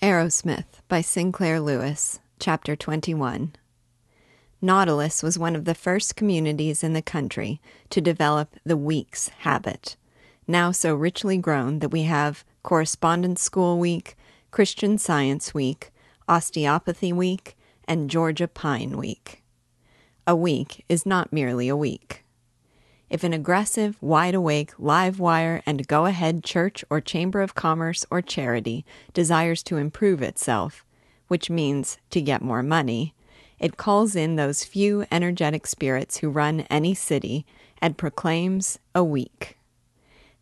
Arrowsmith by Sinclair Lewis, Chapter 21. Nautilus was one of the first communities in the country to develop the weeks habit, now so richly grown that we have Correspondence School Week, Christian Science Week, Osteopathy Week, and Georgia Pine Week. A week is not merely a week. If an aggressive, wide awake, live wire, and go ahead church or chamber of commerce or charity desires to improve itself, which means to get more money, it calls in those few energetic spirits who run any city and proclaims a week.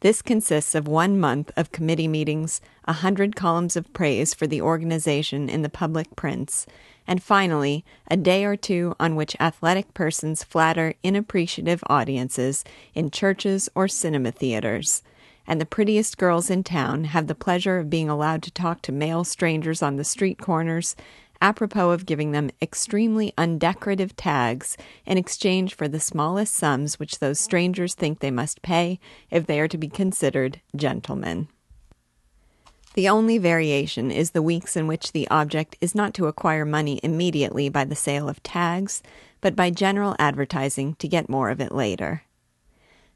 This consists of one month of committee meetings, a hundred columns of praise for the organization in the public prints, and finally, a day or two on which athletic persons flatter inappreciative audiences in churches or cinema theaters, and the prettiest girls in town have the pleasure of being allowed to talk to male strangers on the street corners, apropos of giving them extremely undecorative tags in exchange for the smallest sums which those strangers think they must pay if they are to be considered gentlemen. The only variation is the weeks in which the object is not to acquire money immediately by the sale of tags, but by general advertising to get more of it later.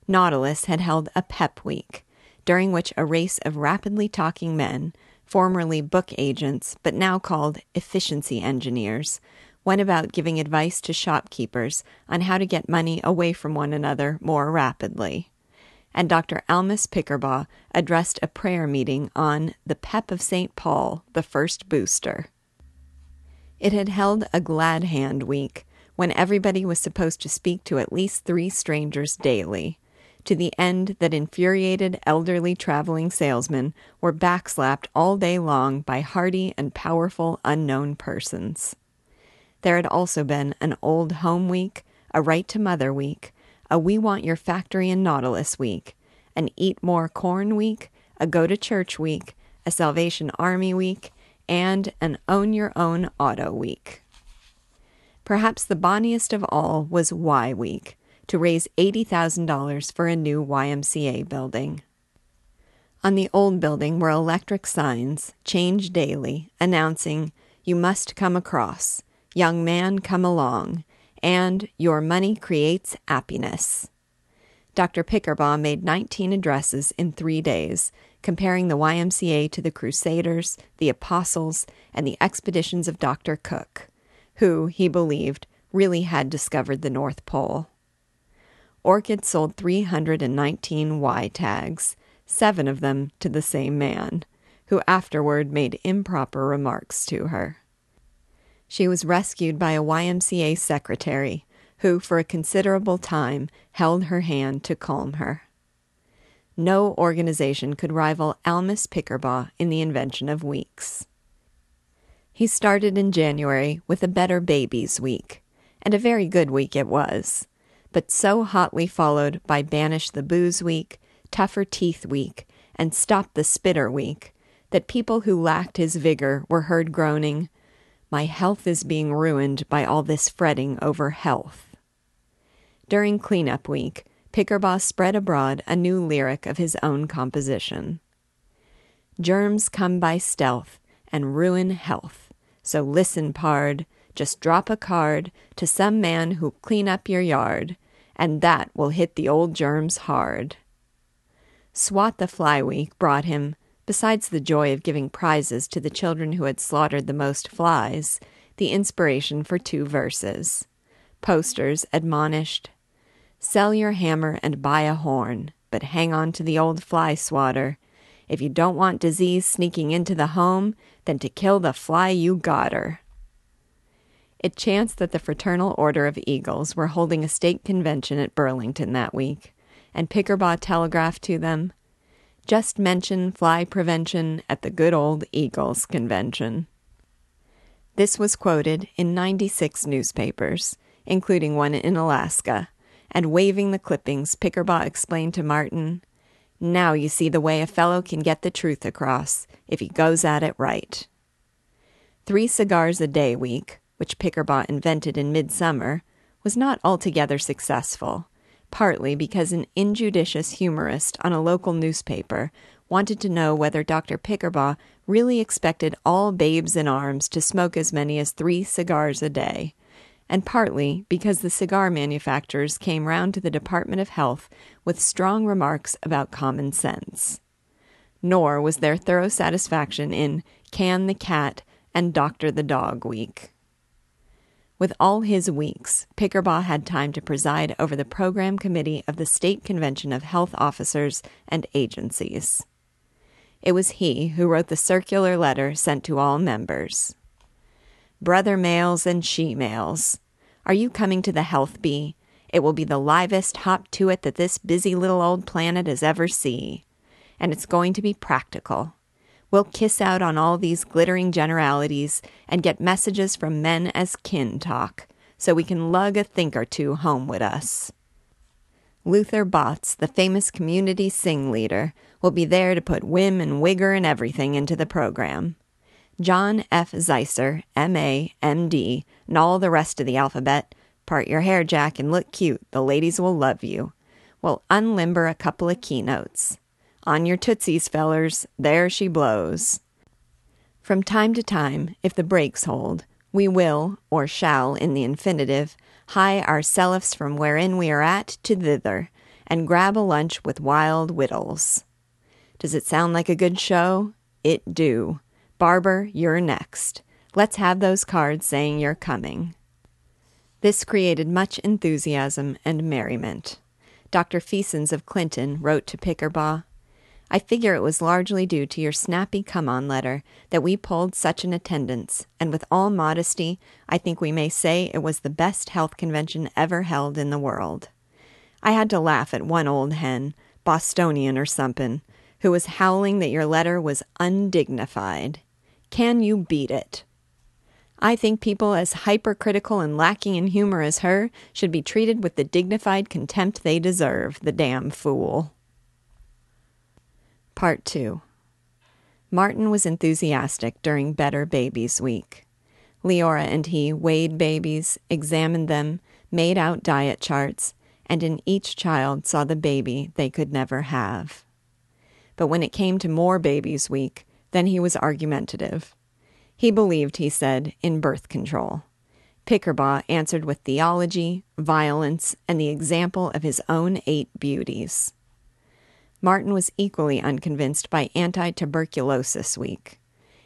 Nautilus had held a pep week, during which a race of rapidly talking men, formerly book agents but now called efficiency engineers, went about giving advice to shopkeepers on how to get money away from one another more rapidly and Dr. Almus Pickerbaugh addressed a prayer meeting on the Pep of St. Paul, the first booster. It had held a glad hand week when everybody was supposed to speak to at least three strangers daily, to the end that infuriated elderly traveling salesmen were backslapped all day long by hardy and powerful unknown persons. There had also been an old home week, a Write to mother week, a We Want Your Factory in Nautilus week, an Eat More Corn week, a Go to Church week, a Salvation Army week, and an Own Your Own Auto week. Perhaps the bonniest of all was Y Week, to raise $80,000 for a new YMCA building. On the old building were electric signs, changed daily, announcing, You must come across. Young man, come along and Your Money Creates Happiness. Dr. Pickerbaugh made 19 addresses in three days, comparing the YMCA to the Crusaders, the Apostles, and the expeditions of Dr. Cook, who, he believed, really had discovered the North Pole. Orchid sold 319 Y tags, seven of them to the same man, who afterward made improper remarks to her. She was rescued by a YMCA secretary, who for a considerable time held her hand to calm her. No organization could rival Almus Pickerbaugh in the invention of weeks. He started in January with a Better Babies Week, and a very good week it was, but so hotly followed by Banish the Booze Week, Tougher Teeth Week, and Stop the Spitter Week that people who lacked his vigor were heard groaning, my health is being ruined by all this fretting over health. During cleanup week, Pickerbaugh spread abroad a new lyric of his own composition. Germs come by stealth and ruin health. So listen, pard, just drop a card to some man who'll clean up your yard, and that will hit the old germs hard. Swat the Fly Week brought him besides the joy of giving prizes to the children who had slaughtered the most flies, the inspiration for two verses. Posters admonished Sell your hammer and buy a horn, but hang on to the old fly swatter. If you don't want disease sneaking into the home, then to kill the fly you got her. It chanced that the Fraternal Order of Eagles were holding a state convention at Burlington that week, and Pickerbaugh telegraphed to them, just mention fly prevention at the good old Eagles convention. This was quoted in 96 newspapers, including one in Alaska, and waving the clippings, Pickerbaugh explained to Martin, Now you see the way a fellow can get the truth across, if he goes at it right. Three cigars a day week, which Pickerbaugh invented in midsummer, was not altogether successful partly because an injudicious humorist on a local newspaper wanted to know whether Dr. Pickerbaugh really expected all babes in arms to smoke as many as three cigars a day, and partly because the cigar manufacturers came round to the Department of Health with strong remarks about common sense. Nor was there thorough satisfaction in Can the Cat and Doctor the Dog Week. With all his weeks, Pickerbaugh had time to preside over the program committee of the State Convention of Health Officers and Agencies. It was he who wrote the circular letter sent to all members. Brother males and she males, are you coming to the Health Bee? It will be the livest hop to it that this busy little old planet has ever seen. And it's going to be practical. We'll kiss out on all these glittering generalities and get messages from men as kin talk, so we can lug a think or two home with us. Luther Botts, the famous community sing leader, will be there to put whim and wigger and everything into the program. John F. Zeisser, M.A., M.D., and all the rest of the alphabet, part your hair, Jack, and look cute. The ladies will love you. Will unlimber a couple of keynotes. On your tootsies, fellers, there she blows. From time to time, if the brakes hold, we will, or shall in the infinitive, hie ourselves from wherein we are at to thither, and grab a lunch with wild wittles. Does it sound like a good show? It do. Barber, you're next. Let's have those cards saying you're coming. This created much enthusiasm and merriment. Dr. Feasons of Clinton wrote to Pickerbaugh, I figure it was largely due to your snappy come on letter that we pulled such an attendance, and with all modesty, I think we may say it was the best health convention ever held in the world. I had to laugh at one old hen, Bostonian or somepin', who was howling that your letter was undignified. Can you beat it? I think people as hypercritical and lacking in humor as her should be treated with the dignified contempt they deserve, the damn fool. Part 2 Martin was enthusiastic during Better Babies Week. Leora and he weighed babies, examined them, made out diet charts, and in each child saw the baby they could never have. But when it came to more Babies Week, then he was argumentative. He believed, he said, in birth control. Pickerbaugh answered with theology, violence, and the example of his own eight beauties. Martin was equally unconvinced by anti tuberculosis week.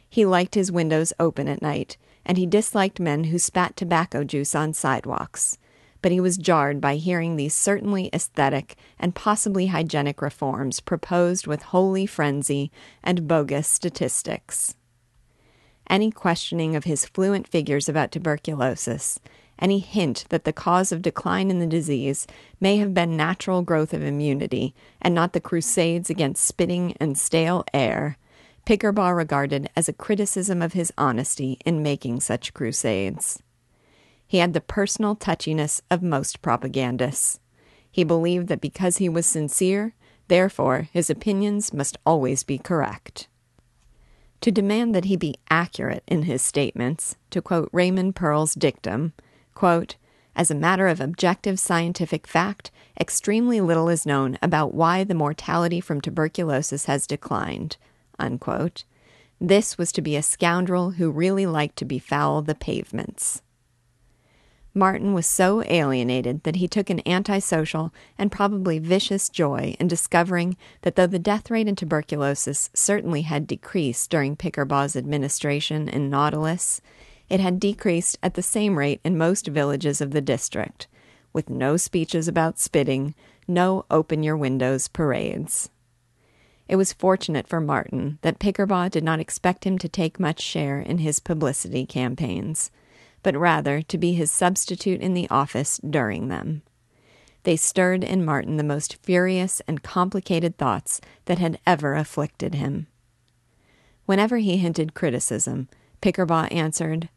He liked his windows open at night, and he disliked men who spat tobacco juice on sidewalks. But he was jarred by hearing these certainly aesthetic and possibly hygienic reforms proposed with holy frenzy and bogus statistics. Any questioning of his fluent figures about tuberculosis any hint that the cause of decline in the disease may have been natural growth of immunity and not the crusades against spitting and stale air, Pickerbaugh regarded as a criticism of his honesty in making such crusades. He had the personal touchiness of most propagandists. He believed that because he was sincere, therefore his opinions must always be correct. To demand that he be accurate in his statements, to quote Raymond Pearl's dictum, Quote, as a matter of objective scientific fact, extremely little is known about why the mortality from tuberculosis has declined. Unquote. This was to be a scoundrel who really liked to befoul the pavements. Martin was so alienated that he took an antisocial and probably vicious joy in discovering that though the death rate in tuberculosis certainly had decreased during Pickerbaugh's administration in Nautilus, it had decreased at the same rate in most villages of the district, with no speeches about spitting, no open your windows parades. It was fortunate for Martin that Pickerbaugh did not expect him to take much share in his publicity campaigns, but rather to be his substitute in the office during them. They stirred in Martin the most furious and complicated thoughts that had ever afflicted him. Whenever he hinted criticism, Pickerbaugh answered,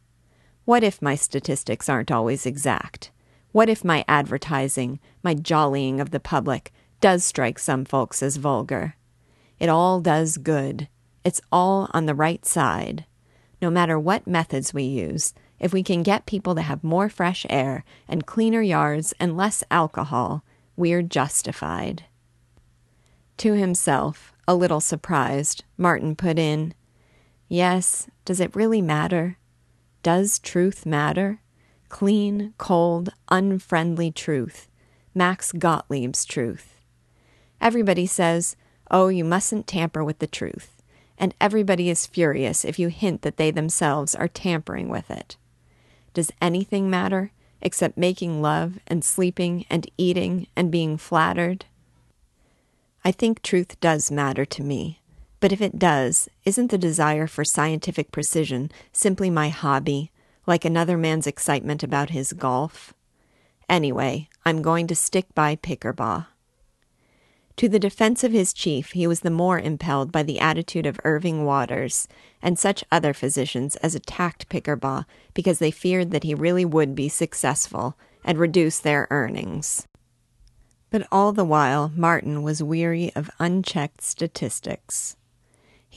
what if my statistics aren't always exact? What if my advertising, my jollying of the public, does strike some folks as vulgar? It all does good. It's all on the right side. No matter what methods we use, if we can get people to have more fresh air and cleaner yards and less alcohol, we're justified. To himself, A little surprised, Martin put in, Yes, does it really matter? Does truth matter? Clean, cold, unfriendly truth. Max Gottlieb's truth. Everybody says, Oh, you mustn't tamper with the truth. And everybody is furious if you hint that they themselves are tampering with it. Does anything matter except making love and sleeping and eating and being flattered? I think truth does matter to me. But if it does, isn't the desire for scientific precision simply my hobby, like another man's excitement about his golf? Anyway, I'm going to stick by Pickerbaugh. To the defense of his chief, he was the more impelled by the attitude of Irving Watters and such other physicians as attacked Pickerbaugh because they feared that he really would be successful and reduce their earnings. But all the while, Martin was weary of unchecked statistics.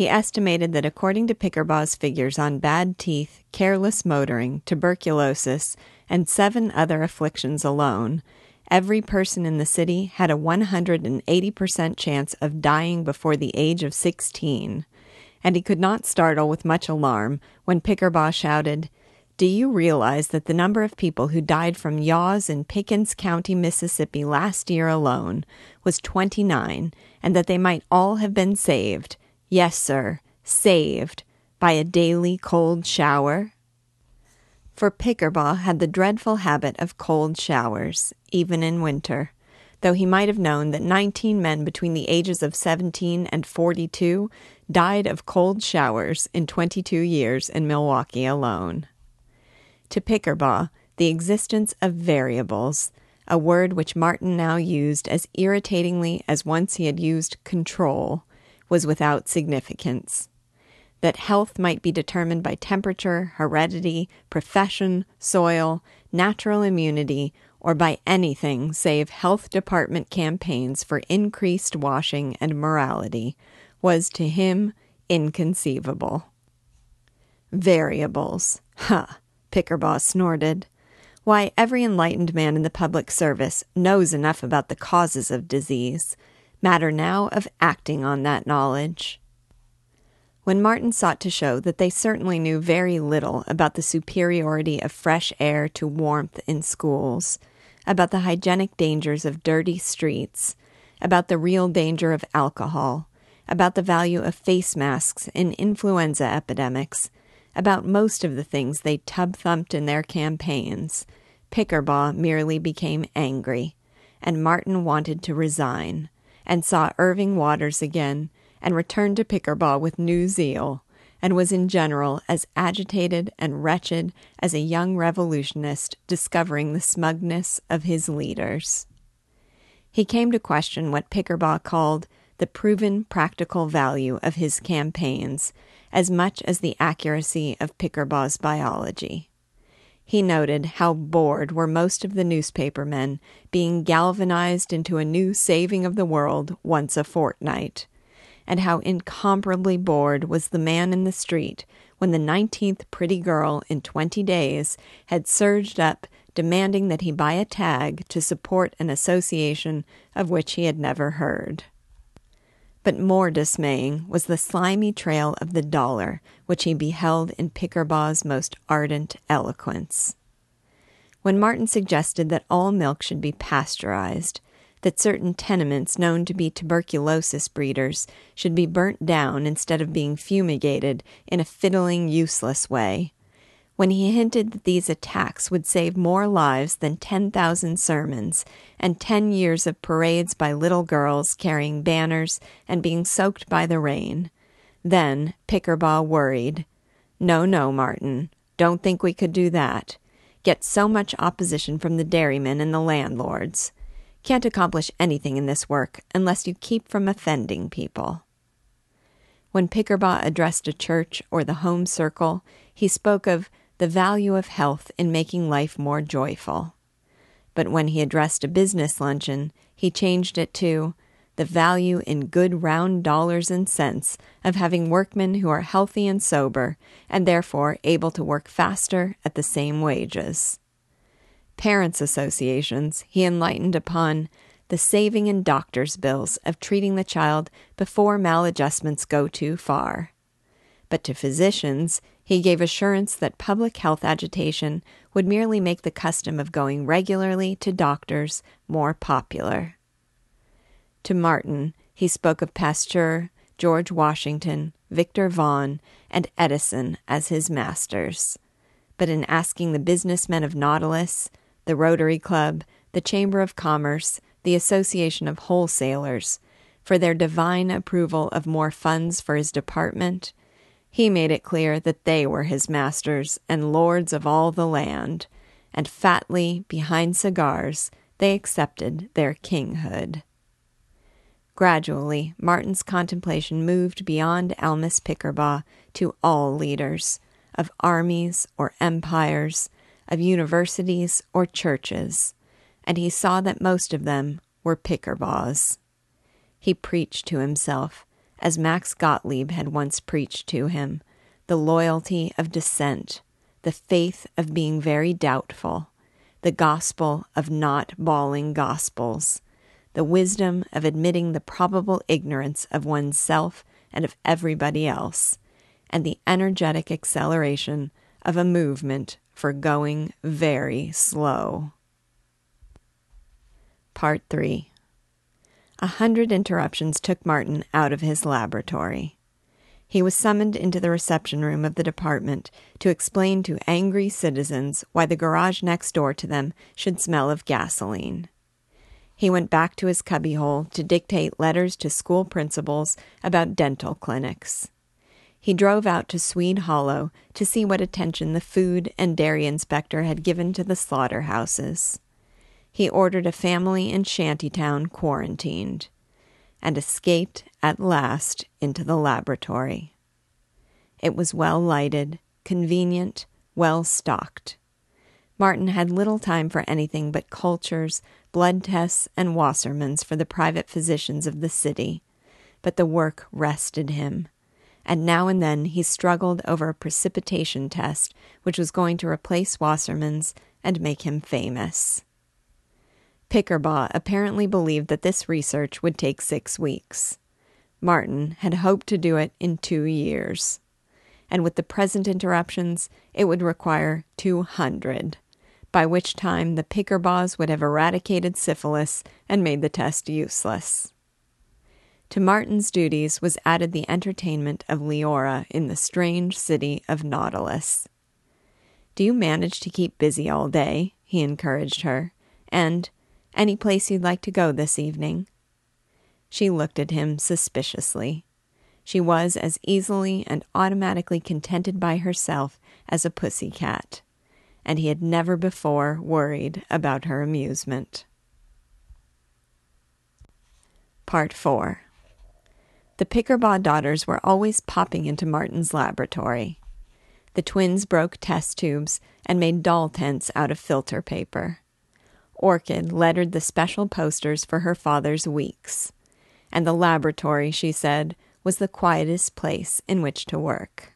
He estimated that according to Pickerbaugh's figures on bad teeth, careless motoring, tuberculosis, and seven other afflictions alone, every person in the city had a 180% chance of dying before the age of 16, and he could not startle with much alarm when Pickerbaugh shouted, Do you realize that the number of people who died from yaws in Pickens County, Mississippi last year alone was 29, and that they might all have been saved? Yes, sir, saved by a daily cold shower? for Pickerbaugh had the dreadful habit of cold showers, even in winter, though he might have known that nineteen men between the ages of seventeen and forty two died of cold showers in twenty two years in Milwaukee alone. To Pickerbaugh, the existence of variables, a word which Martin now used as irritatingly as once he had used control, was without significance that health might be determined by temperature, heredity, profession, soil, natural immunity, or by anything save health department campaigns for increased washing and morality, was to him inconceivable. Variables. Ha! Huh, Pickerbaugh snorted. Why, every enlightened man in the public service knows enough about the causes of disease. Matter now of acting on that knowledge. When Martin sought to show that they certainly knew very little about the superiority of fresh air to warmth in schools, about the hygienic dangers of dirty streets, about the real danger of alcohol, about the value of face masks in influenza epidemics, about most of the things they tub thumped in their campaigns, Pickerbaugh merely became angry, and Martin wanted to resign, and saw Irving Watters again and returned to Pickerbaugh with new zeal, and was in general as agitated and wretched as a young revolutionist discovering the smugness of his leaders. He came to question what Pickerbaugh called the proven practical value of his campaigns as much as the accuracy of Pickerbaugh's biology. He noted how bored were most of the newspaper men being galvanized into a new saving of the world once a fortnight, and how incomparably bored was the man in the street when the nineteenth pretty girl in twenty days had surged up demanding that he buy a tag to support an association of which he had never heard. But more dismaying was the slimy trail of the dollar which he beheld in Pickerbaugh's most ardent eloquence. When Martin suggested that all milk should be pasteurized, that certain tenements known to be tuberculosis breeders should be burnt down instead of being fumigated in a fiddling, useless way. When he hinted that these attacks would save more lives than 10,000 sermons and 10 years of parades by little girls carrying banners and being soaked by the rain, then Pickerbaugh worried. No, no, Martin, don't think we could do that. Get so much opposition from the dairymen and the landlords can't accomplish anything in this work unless you keep from offending people. When Pickerbaugh addressed a church or the home circle, he spoke of the value of health in making life more joyful. But when he addressed a business luncheon, he changed it to the value in good round dollars and cents of having workmen who are healthy and sober, and therefore able to work faster at the same wages parents' associations, he enlightened upon the saving in doctor's bills of treating the child before maladjustments go too far. But to physicians, he gave assurance that public health agitation would merely make the custom of going regularly to doctors more popular. To Martin, he spoke of Pasteur, George Washington, Victor Vaughan, and Edison as his masters. But in asking the businessmen of Nautilus, the Rotary Club, the Chamber of Commerce, the Association of Wholesalers, for their divine approval of more funds for his department, he made it clear that they were his masters and lords of all the land, and fatly, behind cigars, they accepted their kinghood. Gradually, Martin's contemplation moved beyond Almus Pickerbaugh to all leaders of armies or empires, of universities or churches, and he saw that most of them were Pickerbaughs. He preached to himself, as Max Gottlieb had once preached to him, the loyalty of dissent, the faith of being very doubtful, the gospel of not bawling gospels the wisdom of admitting the probable ignorance of oneself and of everybody else, and the energetic acceleration of a movement for going very slow. Part 3 A hundred interruptions took Martin out of his laboratory. He was summoned into the reception room of the department to explain to angry citizens why the garage next door to them should smell of gasoline. He went back to his cubbyhole to dictate letters to school principals about dental clinics. He drove out to Swede Hollow to see what attention the food and dairy inspector had given to the slaughterhouses. He ordered a family in Shantytown quarantined, and escaped at last into the laboratory. It was well lighted, convenient, well stocked. Martin had little time for anything but cultures, blood tests, and Wassermanns for the private physicians of the city, but the work rested him, and now and then he struggled over a precipitation test which was going to replace Wassermann's and make him famous. Pickerbaugh apparently believed that this research would take six weeks. Martin had hoped to do it in two years, and with the present interruptions, it would require two hundred by which time the Pickerbaughs would have eradicated syphilis and made the test useless. To Martin's duties was added the entertainment of Leora in the strange city of Nautilus. Do you manage to keep busy all day? he encouraged her. And any place you'd like to go this evening? She looked at him suspiciously. She was as easily and automatically contented by herself as a pussy cat and he had never before worried about her amusement. Part 4 The Pickerbaugh daughters were always popping into Martin's laboratory. The twins broke test tubes and made doll tents out of filter paper. Orchid lettered the special posters for her father's weeks, and the laboratory, she said, was the quietest place in which to work.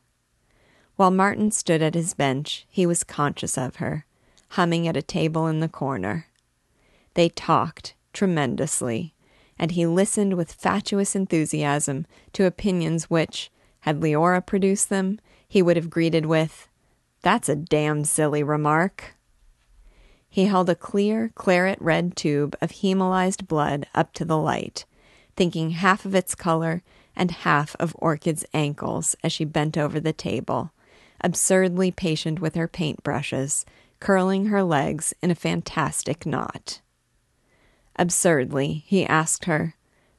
While Martin stood at his bench, he was conscious of her, humming at a table in the corner. They talked tremendously, and he listened with fatuous enthusiasm to opinions which, had Leora produced them, he would have greeted with, That's a damned silly remark. He held a clear, claret red tube of hemolyzed blood up to the light, thinking half of its color and half of Orchid's ankles as she bent over the table, absurdly patient with her paintbrushes, curling her legs in a fantastic knot. Absurdly, he asked her,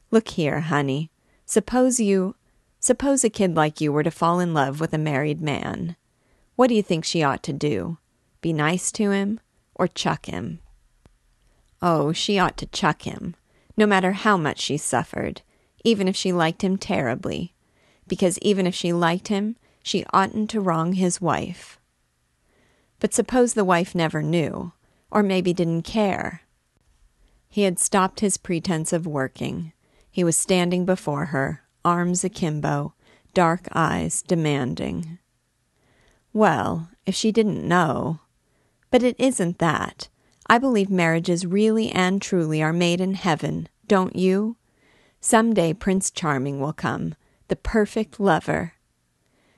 Look here, honey. Suppose you. Suppose a kid like you were to fall in love with a married man. What do you think she ought to do? Be nice to him or chuck him? Oh, she ought to chuck him, no matter how much she suffered, even if she liked him terribly. Because even if she liked him, she oughtn't to wrong his wife. But suppose the wife never knew, or maybe didn't care. He had stopped his pretense of working. He was standing before her, arms akimbo, dark eyes demanding. Well, if she didn't know. But it isn't that. I believe marriages really and truly are made in heaven, don't you? Some day Prince Charming will come, the perfect lover.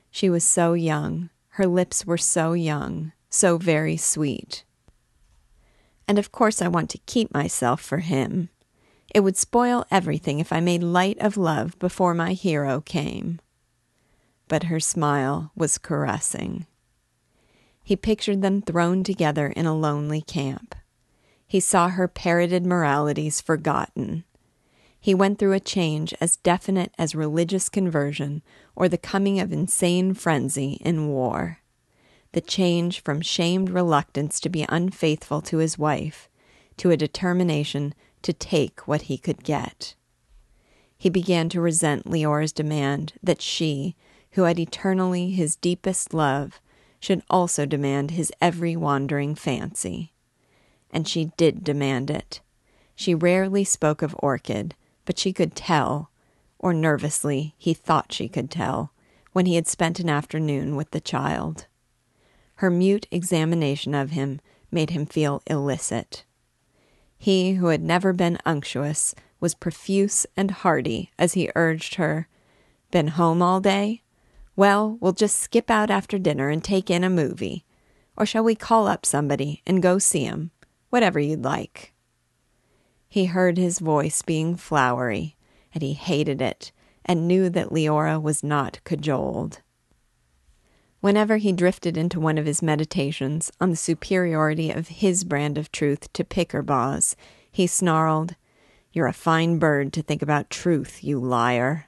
She was so young, her lips were so young, so very sweet. And of course, I want to keep myself for him. It would spoil everything if I made light of love before my hero came. But her smile was caressing. He pictured them thrown together in a lonely camp. He saw her parroted moralities forgotten. He went through a change as definite as religious conversion or the coming of insane frenzy in war. The change from shamed reluctance to be unfaithful to his wife to a determination to take what he could get. He began to resent Leora's demand that she, who had eternally his deepest love, should also demand his every wandering fancy. And she did demand it. She rarely spoke of Orchid, but she could tell, or nervously he thought she could tell, when he had spent an afternoon with the child. Her mute examination of him made him feel illicit. He, who had never been unctuous, was profuse and hearty as he urged her, Been home all day? Well, we'll just skip out after dinner and take in a movie. Or shall we call up somebody and go see 'em? Whatever you'd like. He heard his voice being flowery, and he hated it, and knew that Leora was not cajoled. Whenever he drifted into one of his meditations on the superiority of his brand of truth to Pickerbaugh's, he snarled, You're a fine bird to think about truth, you liar.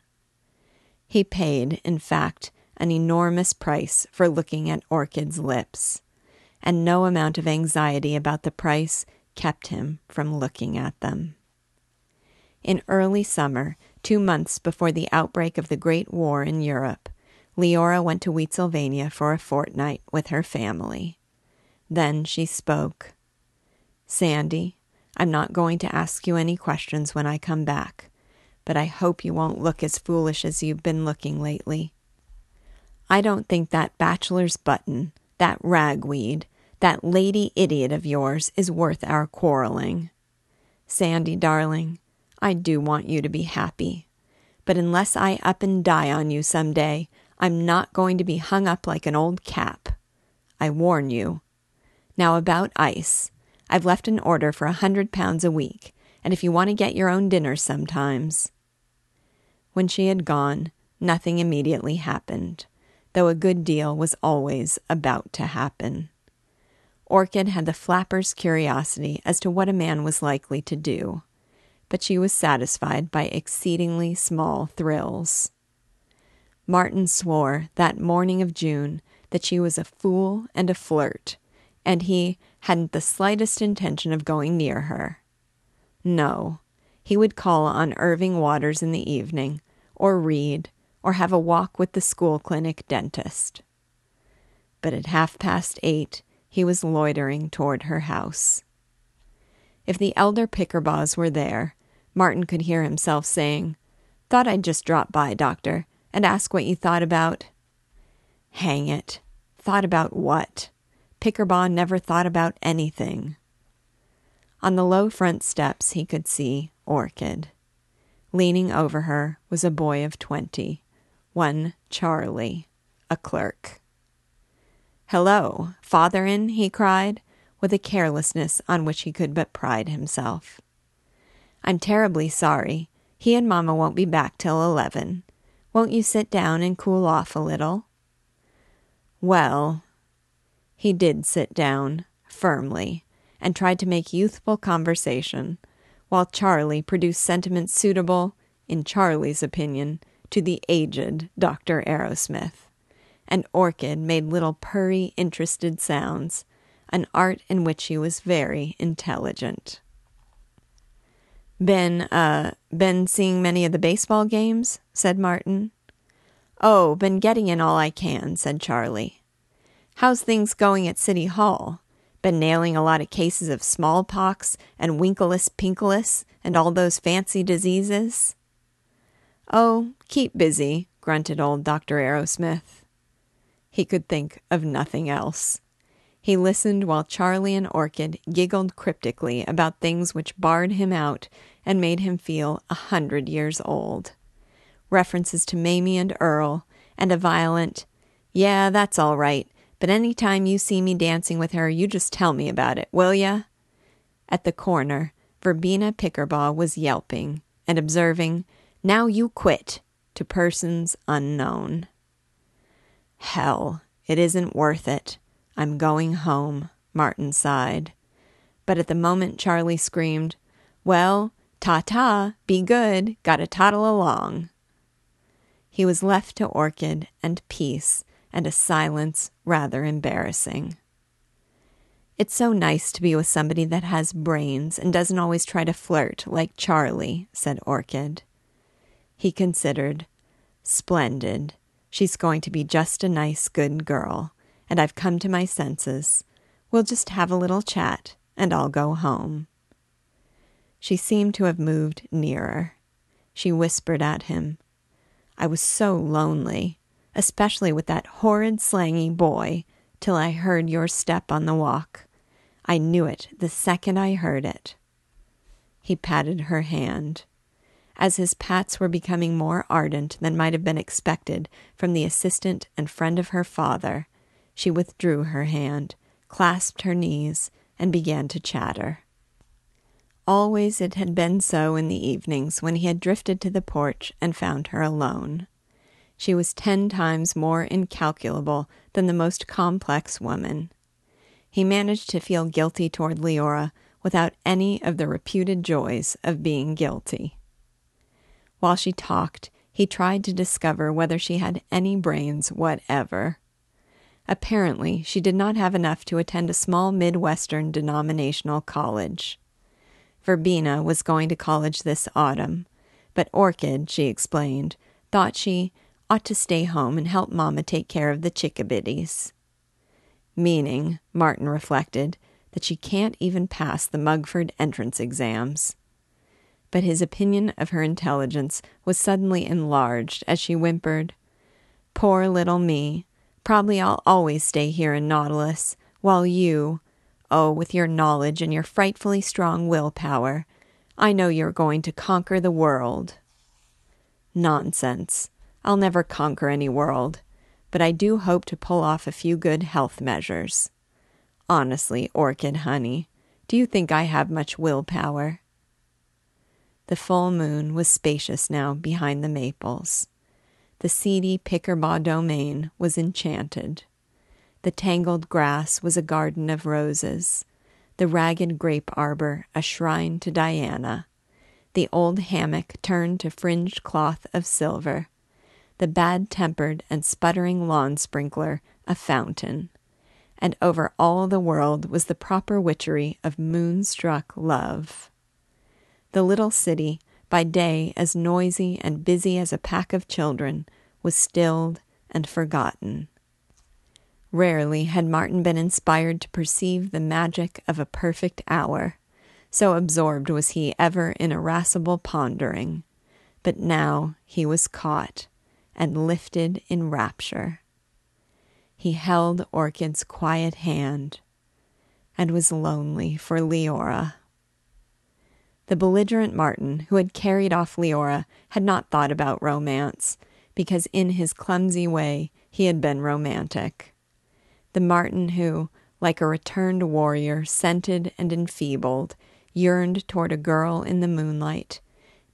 He paid, in fact, an enormous price for looking at Orchid's lips, and no amount of anxiety about the price kept him from looking at them. In early summer, two months before the outbreak of the Great War in Europe, Leora went to Wheatsylvania for a fortnight with her family. Then she spoke. Sandy, I'm not going to ask you any questions when I come back, but I hope you won't look as foolish as you've been looking lately. I don't think that bachelor's button, that ragweed, that lady idiot of yours is worth our quarreling. Sandy, darling, I do want you to be happy. But unless I up and die on you some day, I'm not going to be hung up like an old cap. I warn you. Now, about ice. I've left an order for a hundred pounds a week, and if you want to get your own dinner sometimes. When she had gone, nothing immediately happened though a good deal was always about to happen. Orchid had the flapper's curiosity as to what a man was likely to do, but she was satisfied by exceedingly small thrills. Martin swore that morning of June that she was a fool and a flirt, and he hadn't the slightest intention of going near her. No, he would call on Irving Watters in the evening, or read, or have a walk with the school clinic dentist. But at half past eight, he was loitering toward her house. If the elder Pickerbaughs were there, Martin could hear himself saying, Thought I'd just drop by, doctor, and ask what you thought about. Hang it. Thought about what? Pickerbaugh never thought about anything. On the low front steps, he could see Orchid. Leaning over her was a boy of twenty one Charlie, a clerk. Hello, father in? he cried, with a carelessness on which he could but pride himself. I'm terribly sorry. He and Mamma won't be back till eleven. Won't you sit down and cool off a little? Well, he did sit down, firmly, and tried to make youthful conversation, while Charlie produced sentiments suitable, in Charlie's opinion, to the aged Dr. Arrowsmith. An Orchid made little purry, interested sounds, an art in which he was very intelligent. Been, uh, been seeing many of the baseball games? said Martin. Oh, been getting in all I can, said Charlie. How's things going at City Hall? Been nailing a lot of cases of smallpox and winkleus pinkleus and all those fancy diseases? Oh, keep busy, grunted old Dr. Arrowsmith. He could think of nothing else. He listened while Charlie and Orchid giggled cryptically about things which barred him out and made him feel a hundred years old. References to Mamie and Earl, and a violent, Yeah, that's all right, but any time you see me dancing with her, you just tell me about it, will ya? At the corner, Verbena Pickerbaugh was yelping and observing, Now you quit, to persons unknown. Hell, it isn't worth it. I'm going home, Martin sighed. But at the moment Charlie screamed, Well, ta ta, be good, gotta toddle along. He was left to Orchid and peace and a silence rather embarrassing. It's so nice to be with somebody that has brains and doesn't always try to flirt like Charlie, said Orchid. He considered. Splendid. She's going to be just a nice, good girl, and I've come to my senses. We'll just have a little chat, and I'll go home. She seemed to have moved nearer. She whispered at him. I was so lonely, especially with that horrid slangy boy, till I heard your step on the walk. I knew it the second I heard it. He patted her hand. As his pats were becoming more ardent than might have been expected from the assistant and friend of her father, she withdrew her hand, clasped her knees, and began to chatter. Always it had been so in the evenings when he had drifted to the porch and found her alone. She was ten times more incalculable than the most complex woman. He managed to feel guilty toward Leora without any of the reputed joys of being guilty. While she talked, he tried to discover whether she had any brains whatever. Apparently, she did not have enough to attend a small Midwestern denominational college. Verbena was going to college this autumn, but Orchid, she explained, thought she ought to stay home and help Mamma take care of the chickabiddies. Meaning, Martin reflected, that she can't even pass the Mugford entrance exams. But his opinion of her intelligence was suddenly enlarged as she whimpered, Poor little me. Probably I'll always stay here in Nautilus, while you, oh, with your knowledge and your frightfully strong willpower, I know you're going to conquer the world. Nonsense. I'll never conquer any world but I do hope to pull off a few good health measures. Honestly, Orchid honey, do you think I have much willpower? The full moon was spacious now behind the maples. The seedy Pickerbaugh domain was enchanted. The tangled grass was a garden of roses, the ragged grape arbor a shrine to Diana, the old hammock turned to fringed cloth of silver, the bad tempered and sputtering lawn sprinkler a fountain, and over all the world was the proper witchery of moonstruck love. The little city, by day as noisy and busy as a pack of children, was stilled and forgotten. Rarely had Martin been inspired to perceive the magic of a perfect hour, so absorbed was he ever in irascible pondering. But now he was caught and lifted in rapture. He held Orchid's quiet hand and was lonely for Leora. The belligerent Martin, who had carried off Leora, had not thought about romance, because in his clumsy way he had been romantic. The Martin who, like a returned warrior, scented and enfeebled, yearned toward a girl in the moonlight,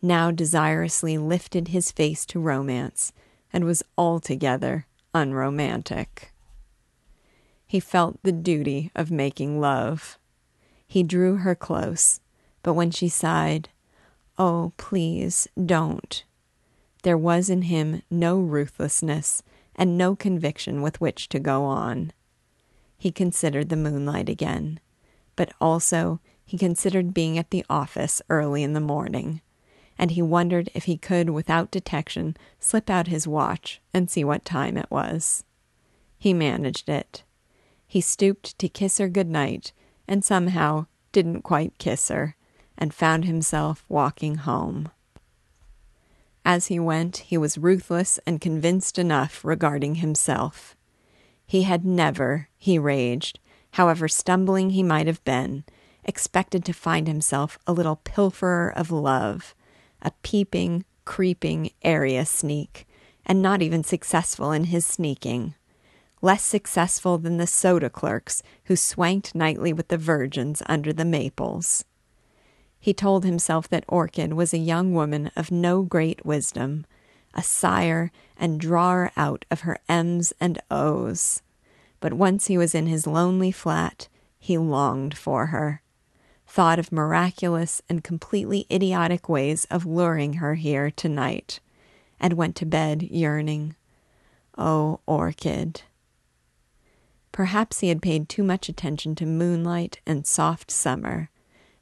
now desirously lifted his face to romance and was altogether unromantic. He felt the duty of making love. He drew her close, but when she sighed, Oh, please, don't, there was in him no ruthlessness and no conviction with which to go on. He considered the moonlight again, but also he considered being at the office early in the morning and he wondered if he could, without detection, slip out his watch and see what time it was. He managed it. He stooped to kiss her good night, and somehow didn't quite kiss her, and found himself walking home. As he went, he was ruthless and convinced enough regarding himself. He had never, he raged, however stumbling he might have been, expected to find himself a little pilferer of love, a peeping, creeping area sneak, and not even successful in his sneaking. Less successful than the soda clerks who swanked nightly with the virgins under the maples. He told himself that Orchid was a young woman of no great wisdom, a sire and drawer out of her M's and O's. But once he was in his lonely flat, he longed for her, thought of miraculous and completely idiotic ways of luring her here tonight, and went to bed yearning. Oh, Orchid. Perhaps he had paid too much attention to moonlight and soft summer,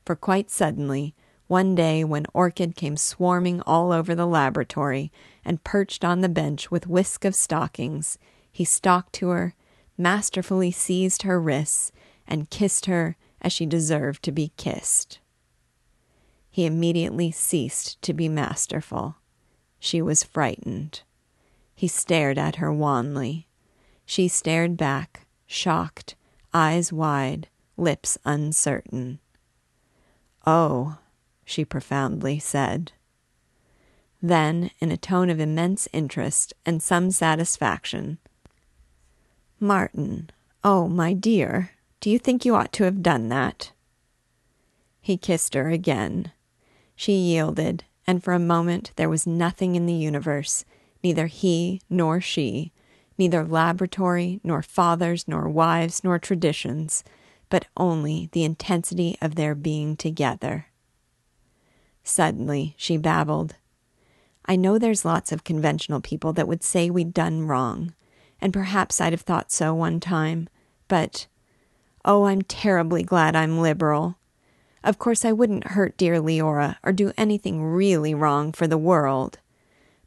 for quite suddenly, one day when Orchid came swarming all over the laboratory and perched on the bench with whisk of stockings, he stalked to her, masterfully seized her wrists, and kissed her as she deserved to be kissed. He immediately ceased to be masterful. She was frightened. He stared at her wanly. She stared back, shocked, eyes wide, lips uncertain. Oh, she profoundly said. Then, in a tone of immense interest and some satisfaction, Martin, oh, my dear, do you think you ought to have done that? He kissed her again. She yielded, and for a moment there was nothing in the universe, neither he nor she, neither laboratory, nor fathers, nor wives, nor traditions, but only the intensity of their being together. Suddenly she babbled. I know there's lots of conventional people that would say we'd done wrong, and perhaps I'd have thought so one time, but oh, I'm terribly glad I'm liberal. Of course, I wouldn't hurt dear Leora or do anything really wrong for the world.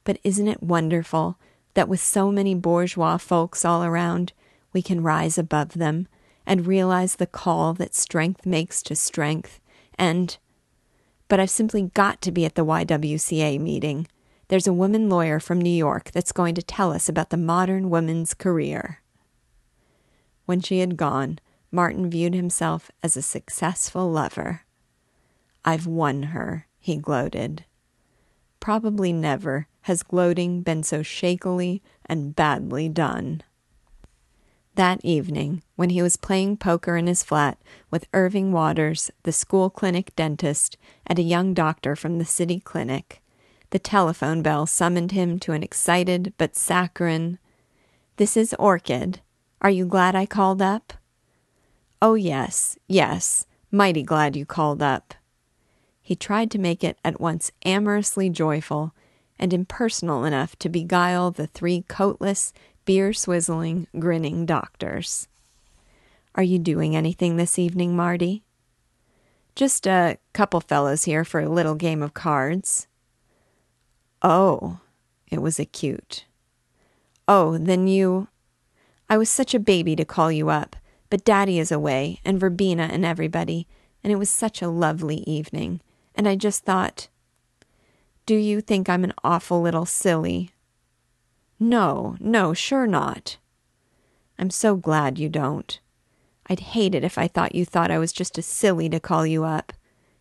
But isn't it wonderful that with so many bourgeois folks all around, we can rise above them and realize the call that strength makes to strength and but I've simply got to be at the YWCA meeting. There's a woman lawyer from New York that's going to tell us about the modern woman's career. When she had gone, Martin viewed himself as a successful lover. I've won her, he gloated. Probably never has gloating been so shakily and badly done. That evening, when he was playing poker in his flat with Irving Watters, the school clinic dentist, and a young doctor from the city clinic, the telephone bell summoned him to an excited but saccharine, This is Orchid. Are you glad I called up? Oh, yes, yes, mighty glad you called up. He tried to make it at once amorously joyful and impersonal enough to beguile the three coatless, beer swizzling, grinning doctors. Are you doing anything this evening, Marty? Just a couple fellows here for a little game of cards. Oh, it was acute. Oh, then you. I was such a baby to call you up, but Daddy is away, and Verbena and everybody, and it was such a lovely evening, and I just thought. Do you think I'm an awful little silly? No, no, sure not. I'm so glad you don't. I'd hate it if I thought you thought I was just a silly to call you up.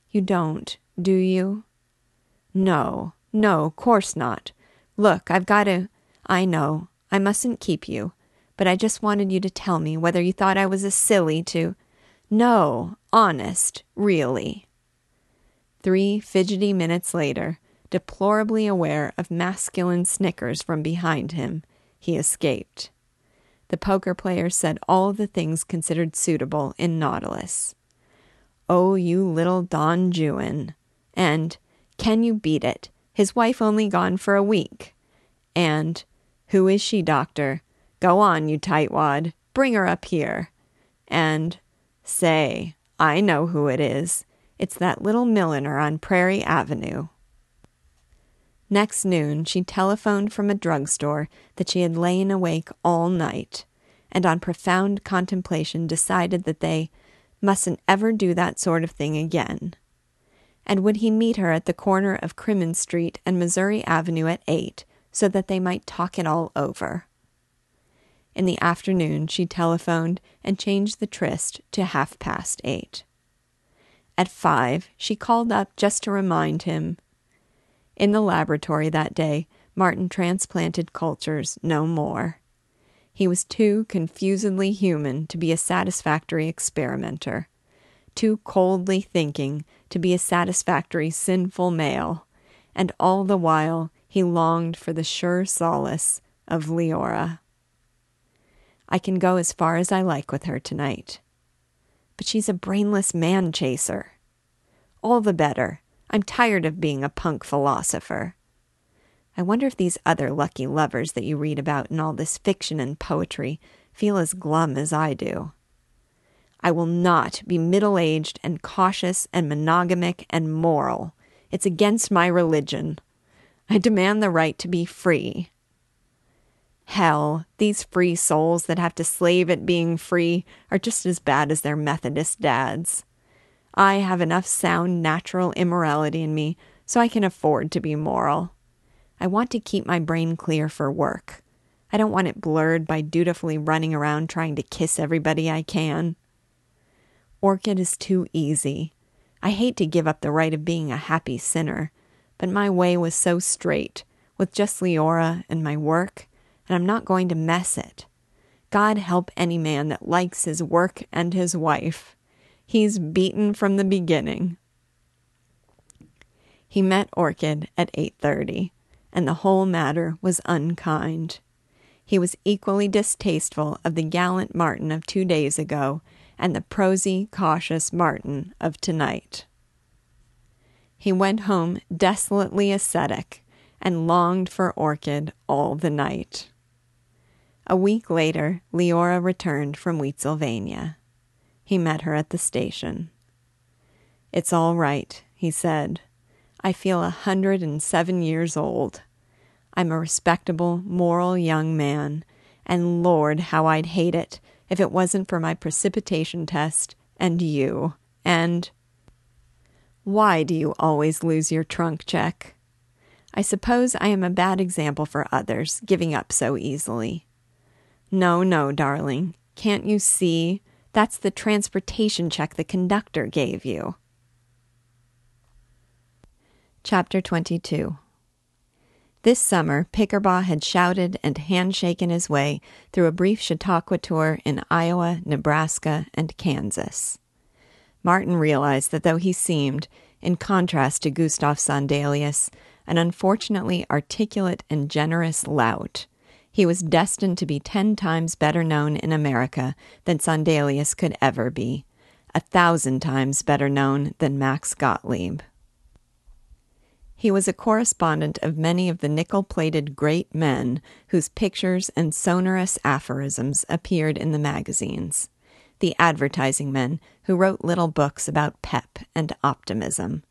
You don't, do you? No, no, course not. Look, I've got to. I know, I mustn't keep you, but I just wanted you to tell me whether you thought I was a silly to. No, honest, really. Three fidgety minutes later, deplorably aware of masculine snickers from behind him, he escaped. The poker player said all the things considered suitable in Nautilus. Oh, you little Don Juan. And, can you beat it? His wife only gone for a week. And, who is she, doctor? Go on, you tightwad. Bring her up here. And, say, I know who it is. It's that little milliner on Prairie Avenue. Next noon, she telephoned from a drugstore that she had lain awake all night, and on profound contemplation decided that they mustn't ever do that sort of thing again. And would he meet her at the corner of Crimmins Street and Missouri Avenue at eight, so that they might talk it all over? In the afternoon, she telephoned and changed the tryst to half past eight. At five, she called up just to remind him. In the laboratory that day, Martin transplanted cultures no more. He was too confusedly human to be a satisfactory experimenter, too coldly thinking to be a satisfactory sinful male, and all the while he longed for the sure solace of Leora. I can go as far as I like with her tonight. But she's a brainless man chaser. All the better. I'm tired of being a punk philosopher. I wonder if these other lucky lovers that you read about in all this fiction and poetry feel as glum as I do. I will not be middle aged and cautious and monogamic and moral. It's against my religion. I demand the right to be free. Hell, these free souls that have to slave at being free are just as bad as their Methodist dads. I have enough sound natural immorality in me so I can afford to be moral. I want to keep my brain clear for work. I don't want it blurred by dutifully running around trying to kiss everybody I can. Orchid is too easy. I hate to give up the right of being a happy sinner, but my way was so straight, with just Leora and my work, and I'm not going to mess it. God help any man that likes his work and his wife. He's beaten from the beginning. He met Orchid at 8:30 and the whole matter was unkind. He was equally distasteful of the gallant Martin of two days ago and the prosy, cautious Martin of tonight. He went home desolately ascetic and longed for Orchid all the night. A week later, Leora returned from Wheatsylvania. He met her at the station. It's all right, he said. I feel a hundred and seven years old. I'm a respectable, moral young man, and Lord, how I'd hate it if it wasn't for my precipitation test and you, and. Why do you always lose your trunk check? I suppose I am a bad example for others, giving up so easily. No, no, darling. Can't you see? That's the transportation check the conductor gave you. Chapter 22 This summer, Pickerbaugh had shouted and handshaken his way through a brief Chautauqua tour in Iowa, Nebraska, and Kansas. Martin realized that though he seemed, in contrast to Gustav Sandelius, an unfortunately articulate and generous lout, he was destined to be ten times better known in America than Sandelius could ever be, a thousand times better known than Max Gottlieb. He was a correspondent of many of the nickel plated great men whose pictures and sonorous aphorisms appeared in the magazines. The advertising men who wrote little books about pep and optimism.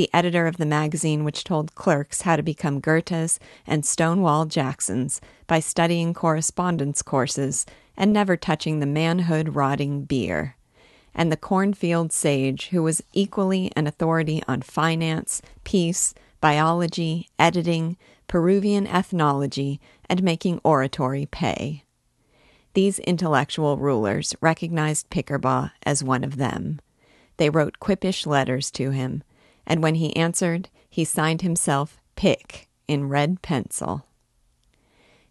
The editor of the magazine which told clerks how to become Goethes and Stonewall Jacksons by studying correspondence courses and never touching the manhood rotting beer and the cornfield sage who was equally an authority on finance, peace, biology, editing, Peruvian ethnology, and making oratory pay. These intellectual rulers recognized Pickerbaugh as one of them. They wrote quippish letters to him, and when he answered, he signed himself Pick in red pencil.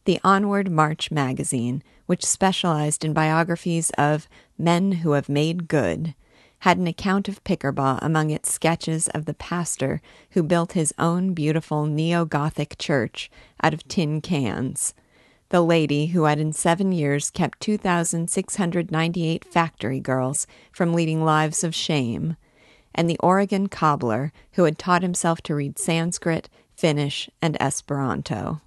The Onward March magazine, which specialized in biographies of men who have made good, had an account of Pickerbaugh among its sketches of the pastor who built his own beautiful neo Gothic church out of tin cans, the lady who had in seven years kept 2,698 factory girls from leading lives of shame, and the Oregon cobbler who had taught himself to read Sanskrit, Finnish, and Esperanto.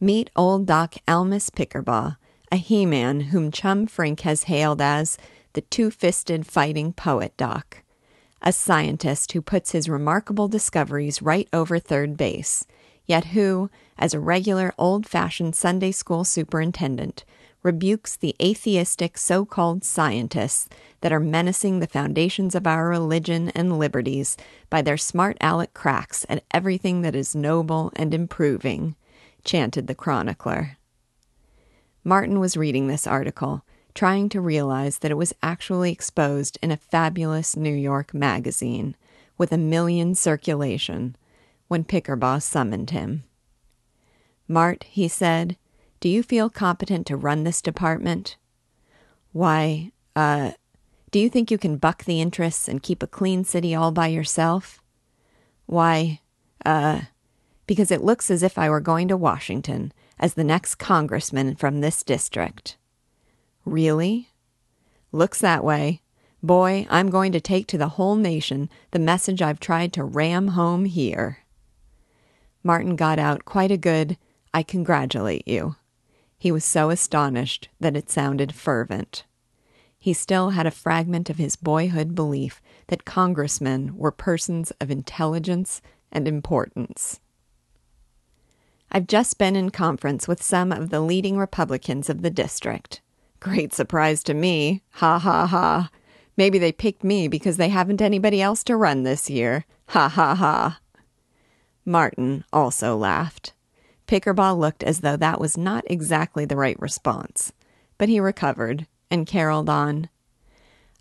Meet old Doc Almus Pickerbaugh, a he man whom Chum Frink has hailed as the two fisted fighting poet doc, a scientist who puts his remarkable discoveries right over third base, yet who, as a regular old fashioned Sunday school superintendent, rebukes the atheistic so called scientists that are menacing the foundations of our religion and liberties by their smart aleck cracks at everything that is noble and improving, chanted the chronicler. Martin was reading this article, trying to realize that it was actually exposed in a fabulous New York magazine with a million circulation when Pickerbaugh summoned him. Mart, he said, do you feel competent to run this department? Why, uh, do you think you can buck the interests and keep a clean city all by yourself? Why, uh, because it looks as if I were going to Washington as the next congressman from this district. Really? Looks that way. Boy, I'm going to take to the whole nation the message I've tried to ram home here. Martin got out quite a good, I congratulate you. He was so astonished that it sounded fervent. He still had a fragment of his boyhood belief that congressmen were persons of intelligence and importance. I've just been in conference with some of the leading Republicans of the district. Great surprise to me. Ha ha ha. Maybe they picked me because they haven't anybody else to run this year. Ha ha ha. Martin also laughed. Pickerbaugh looked as though that was not exactly the right response, but he recovered and caroled on.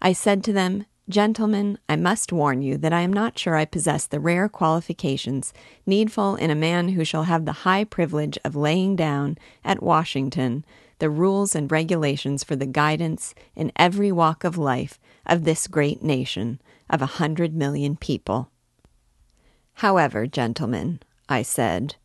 I said to them, Gentlemen, I must warn you that I am not sure I possess the rare qualifications needful in a man who shall have the high privilege of laying down, at Washington, the rules and regulations for the guidance in every walk of life of this great nation of a hundred million people. However, gentlemen, I said,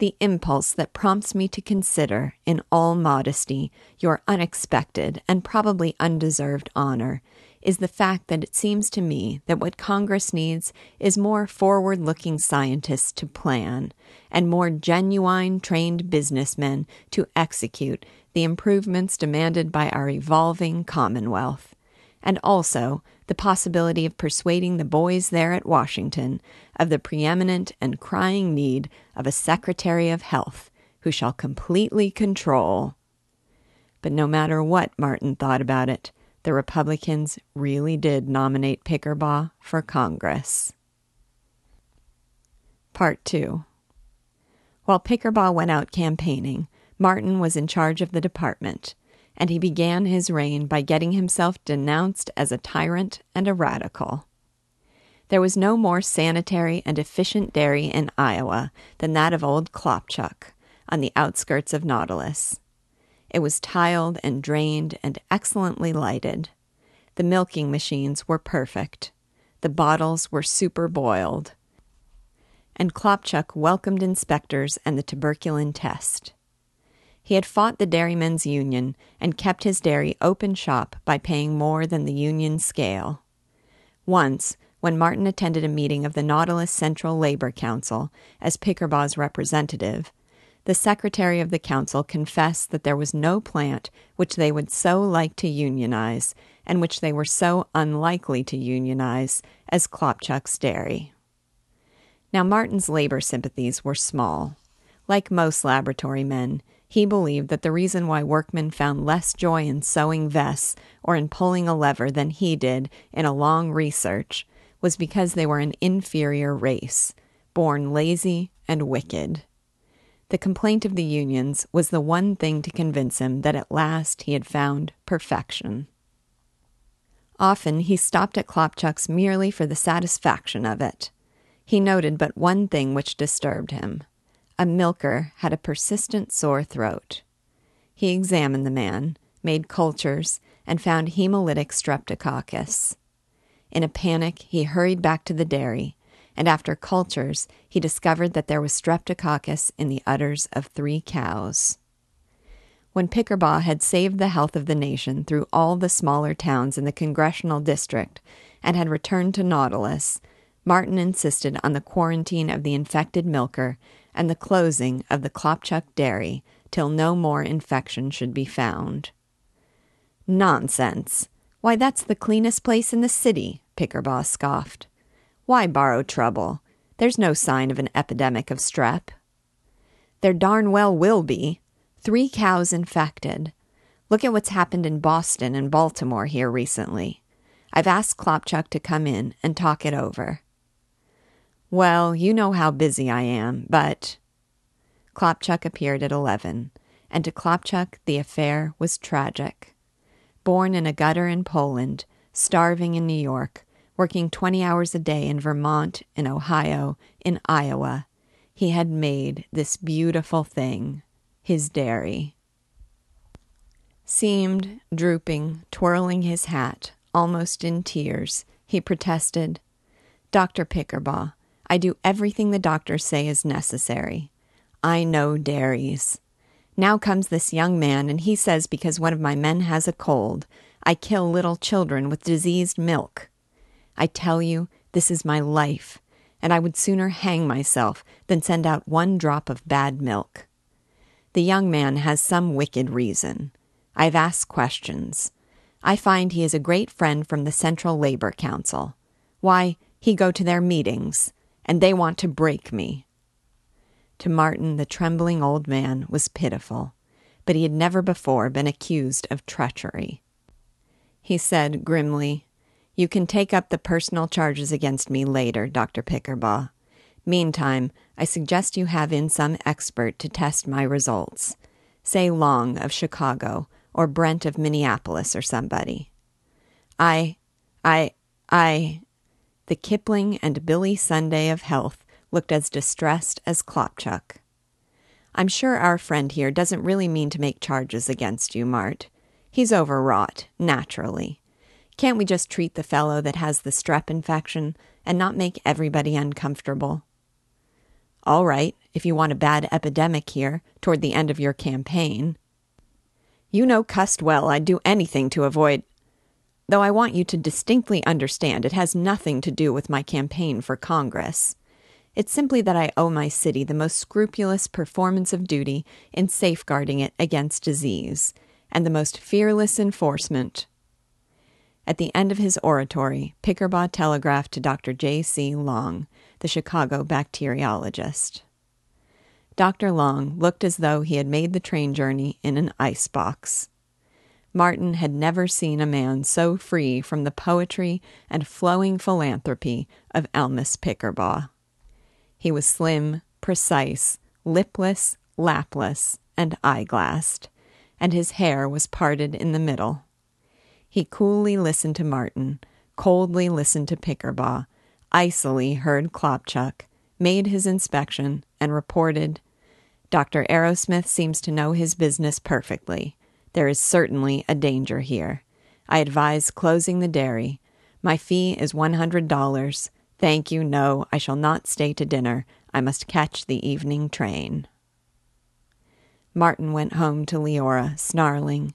the impulse that prompts me to consider, in all modesty, your unexpected and probably undeserved honor is the fact that it seems to me that what Congress needs is more forward looking scientists to plan and more genuine trained businessmen to execute the improvements demanded by our evolving Commonwealth, and also the possibility of persuading the boys there at Washington of the preeminent and crying need of a Secretary of Health who shall completely control. But no matter what Martin thought about it, the Republicans really did nominate Pickerbaugh for Congress. Part 2 While Pickerbaugh went out campaigning, Martin was in charge of the department, and he began his reign by getting himself denounced as a tyrant and a radical. There was no more sanitary and efficient dairy in Iowa than that of old Klopchuk on the outskirts of Nautilus. It was tiled and drained and excellently lighted. The milking machines were perfect. The bottles were super boiled. And Klopchuk welcomed inspectors and the tuberculin test. He had fought the dairymen's union and kept his dairy open shop by paying more than the union scale. Once, when Martin attended a meeting of the Nautilus Central Labor Council as Pickerbaugh's representative, the secretary of the council confessed that there was no plant which they would so like to unionize and which they were so unlikely to unionize as Klopchuk's dairy. Now, Martin's labor sympathies were small. Like most laboratory men, he believed that the reason why workmen found less joy in sewing vests or in pulling a lever than he did in a long research was because they were an inferior race, born lazy and wicked. The complaint of the unions was the one thing to convince him that at last he had found perfection. Often he stopped at Klopchuk's merely for the satisfaction of it. He noted but one thing which disturbed him. A milker had a persistent sore throat. He examined the man, made cultures, and found hemolytic streptococcus. In a panic, he hurried back to the dairy and after cultures, he discovered that there was streptococcus in the udders of three cows. When Pickerbaugh had saved the health of the nation through all the smaller towns in the congressional district and had returned to Nautilus, Martin insisted on the quarantine of the infected milker and the closing of the Klopchuk dairy till no more infection should be found. Nonsense! Why, that's the cleanest place in the city, Pickerbaugh scoffed. Why borrow trouble? There's no sign of an epidemic of strep. There darn well will be. Three cows infected. Look at what's happened in Boston and Baltimore here recently. I've asked Klopchuk to come in and talk it over. Well, you know how busy I am, but. Klopchuk appeared at eleven, and to Klopchuk the affair was tragic. Born in a gutter in Poland, starving in New York, working 20 hours a day in Vermont, in Ohio, in Iowa, he had made this beautiful thing, his dairy. Seamed, drooping, twirling his hat, almost in tears, he protested, Dr. Pickerbaugh, I do everything the doctors say is necessary. I know dairies. Now comes this young man, and he says because one of my men has a cold, I kill little children with diseased milk. I tell you, this is my life, and I would sooner hang myself than send out one drop of bad milk. The young man has some wicked reason. I've asked questions. I find he is a great friend from the Central Labor Council. Why, he go to their meetings, and they want to break me. To Martin, the trembling old man was pitiful, but he had never before been accused of treachery. He said grimly, You can take up the personal charges against me later, Dr. Pickerbaugh. Meantime, I suggest you have in some expert to test my results. Say Long of Chicago, or Brent of Minneapolis, or somebody. I, I, I. The Kipling and Billy Sunday of health looked as distressed as Klopchuk. I'm sure our friend here doesn't really mean to make charges against you, Mart. He's overwrought, naturally. Can't we just treat the fellow that has the strep infection and not make everybody uncomfortable? All right, if you want a bad epidemic here toward the end of your campaign. You know cussed well I'd do anything to avoid. Though I want you to distinctly understand it has nothing to do with my campaign for Congress. It's simply that I owe my city the most scrupulous performance of duty in safeguarding it against disease, and the most fearless enforcement. At the end of his oratory, Pickerbaugh telegraphed to Dr. J. C. Long, the Chicago bacteriologist. Dr. Long looked as though he had made the train journey in an ice box. Martin had never seen a man so free from the poetry and flowing philanthropy of Almus Pickerbaugh. He was slim, precise, lipless, lapless, and eyeglassed, and his hair was parted in the middle. He coolly listened to Martin, coldly listened to Pickerbaugh, icily heard Klopchuk, made his inspection, and reported Dr. Arrowsmith seems to know his business perfectly. There is certainly a danger here. I advise closing the dairy. My fee is one hundred dollars. Thank you, no, I shall not stay to dinner. I must catch the evening train. Martin went home to Leora, snarling.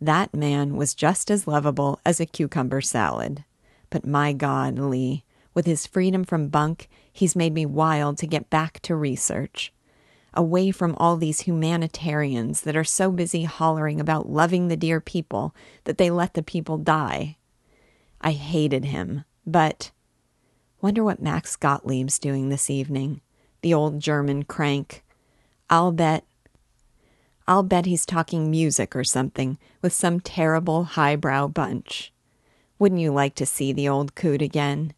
That man was just as lovable as a cucumber salad. But my God, Lee, with his freedom from bunk, he's made me wild to get back to research. Away from all these humanitarians that are so busy hollering about loving the dear people that they let the people die. I hated him, but Wonder what Max Gottlieb's doing this evening. The old German crank. I'll bet. I'll bet he's talking music or something with some terrible highbrow bunch. Wouldn't you like to see the old coot again?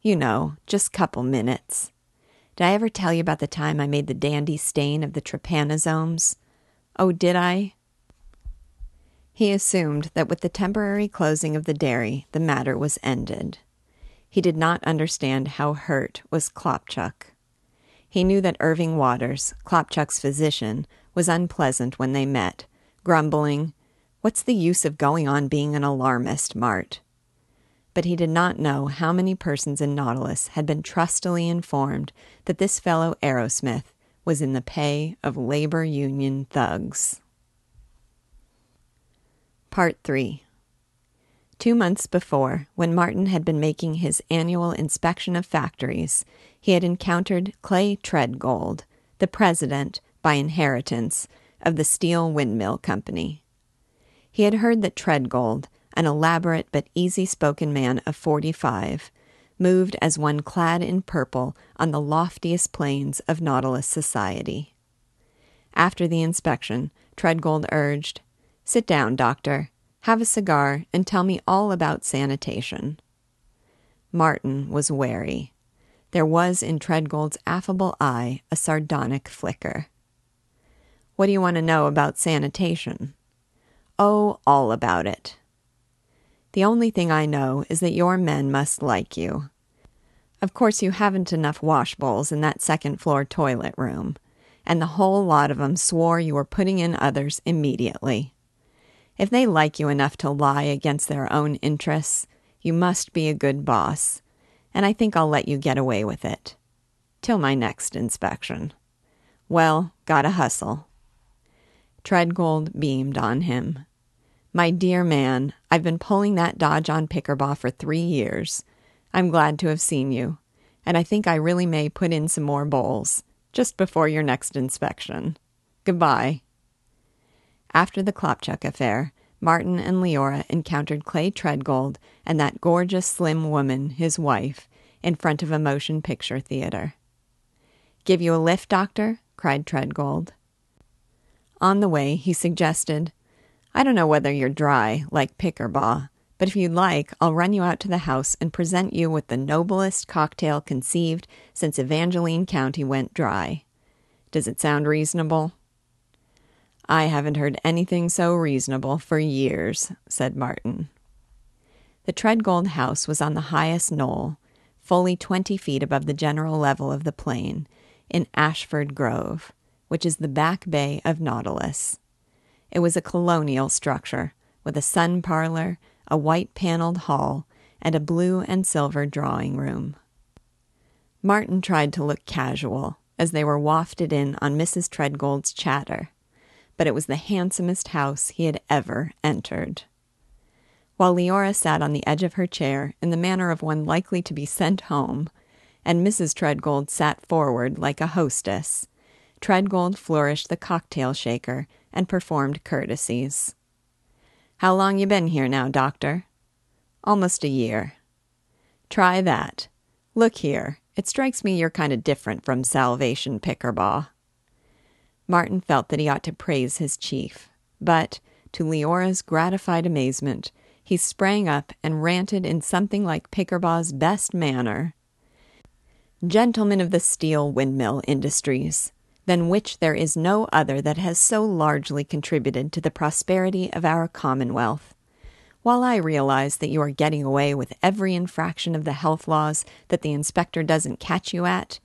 You know, just couple minutes. Did I ever tell you about the time I made the dandy stain of the trypanosomes? Oh, did I? He assumed that with the temporary closing of the dairy, the matter was ended. He did not understand how hurt was Klopchuk. He knew that Irving Watters, Klopchuk's physician, was unpleasant when they met, grumbling, What's the use of going on being an alarmist, Mart? But he did not know how many persons in Nautilus had been trustily informed that this fellow Arrowsmith was in the pay of labor union thugs. Part 3 Two months before, when Martin had been making his annual inspection of factories, he had encountered Clay Treadgold, the president, by inheritance, of the Steel Windmill Company. He had heard that Treadgold, an elaborate but easy spoken man of forty five, moved as one clad in purple on the loftiest planes of Nautilus society. After the inspection, Treadgold urged, Sit down, doctor have a cigar, and tell me all about sanitation. Martin was wary. There was in Treadgold's affable eye a sardonic flicker. What do you want to know about sanitation? Oh, all about it. The only thing I know is that your men must like you. Of course, you haven't enough wash bowls in that second floor toilet room, and the whole lot of 'em swore you were putting in others immediately. If they like you enough to lie against their own interests, you must be a good boss, and I think I'll let you get away with it. Till my next inspection. Well, gotta hustle. Treadgold beamed on him. My dear man, I've been pulling that dodge on Pickerbaugh for three years. I'm glad to have seen you, and I think I really may put in some more bowls, just before your next inspection. Goodbye. After the Klopchuk affair, Martin and Leora encountered Clay Treadgold and that gorgeous slim woman, his wife, in front of a motion picture theater. Give you a lift, doctor? cried Treadgold. On the way, he suggested, I don't know whether you're dry, like Pick or Pickerbaugh, but if you'd like, I'll run you out to the house and present you with the noblest cocktail conceived since Evangeline County went dry. Does it sound reasonable? I haven't heard anything so reasonable for years, said Martin. The Treadgold house was on the highest knoll, fully twenty feet above the general level of the plain, in Ashford Grove, which is the back bay of Nautilus. It was a colonial structure, with a sun parlor, a white paneled hall, and a blue and silver drawing room. Martin tried to look casual as they were wafted in on Mrs. Treadgold's chatter but it was the handsomest house he had ever entered. While Leora sat on the edge of her chair in the manner of one likely to be sent home, and Mrs. Treadgold sat forward like a hostess, Treadgold flourished the cocktail shaker and performed courtesies. How long you been here now, doctor? Almost a year. Try that. Look here, it strikes me you're kind of different from Salvation Pickerbaugh. Martin felt that he ought to praise his chief, but, to Leora's gratified amazement, he sprang up and ranted in something like Pickerbaugh's best manner. Gentlemen of the steel windmill industries, than which there is no other that has so largely contributed to the prosperity of our Commonwealth. While I realize that you are getting away with every infraction of the health laws that the inspector doesn't catch you at,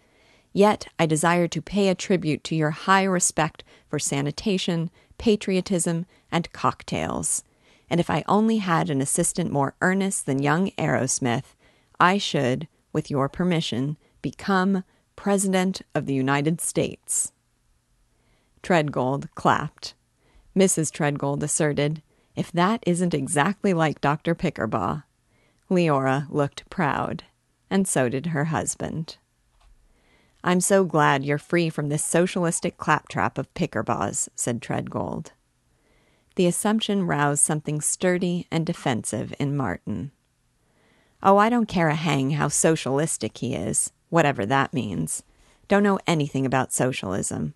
Yet I desire to pay a tribute to your high respect for sanitation, patriotism, and cocktails. And if I only had an assistant more earnest than young Arrowsmith, I should, with your permission, become President of the United States. Treadgold clapped. Mrs. Treadgold asserted, If that isn't exactly like Dr. Pickerbaugh. Leora looked proud, and so did her husband. I'm so glad you're free from this socialistic claptrap of Pickerbaugh's, said Treadgold. The assumption roused something sturdy and defensive in Martin. Oh, I don't care a hang how socialistic he is, whatever that means. Don't know anything about socialism.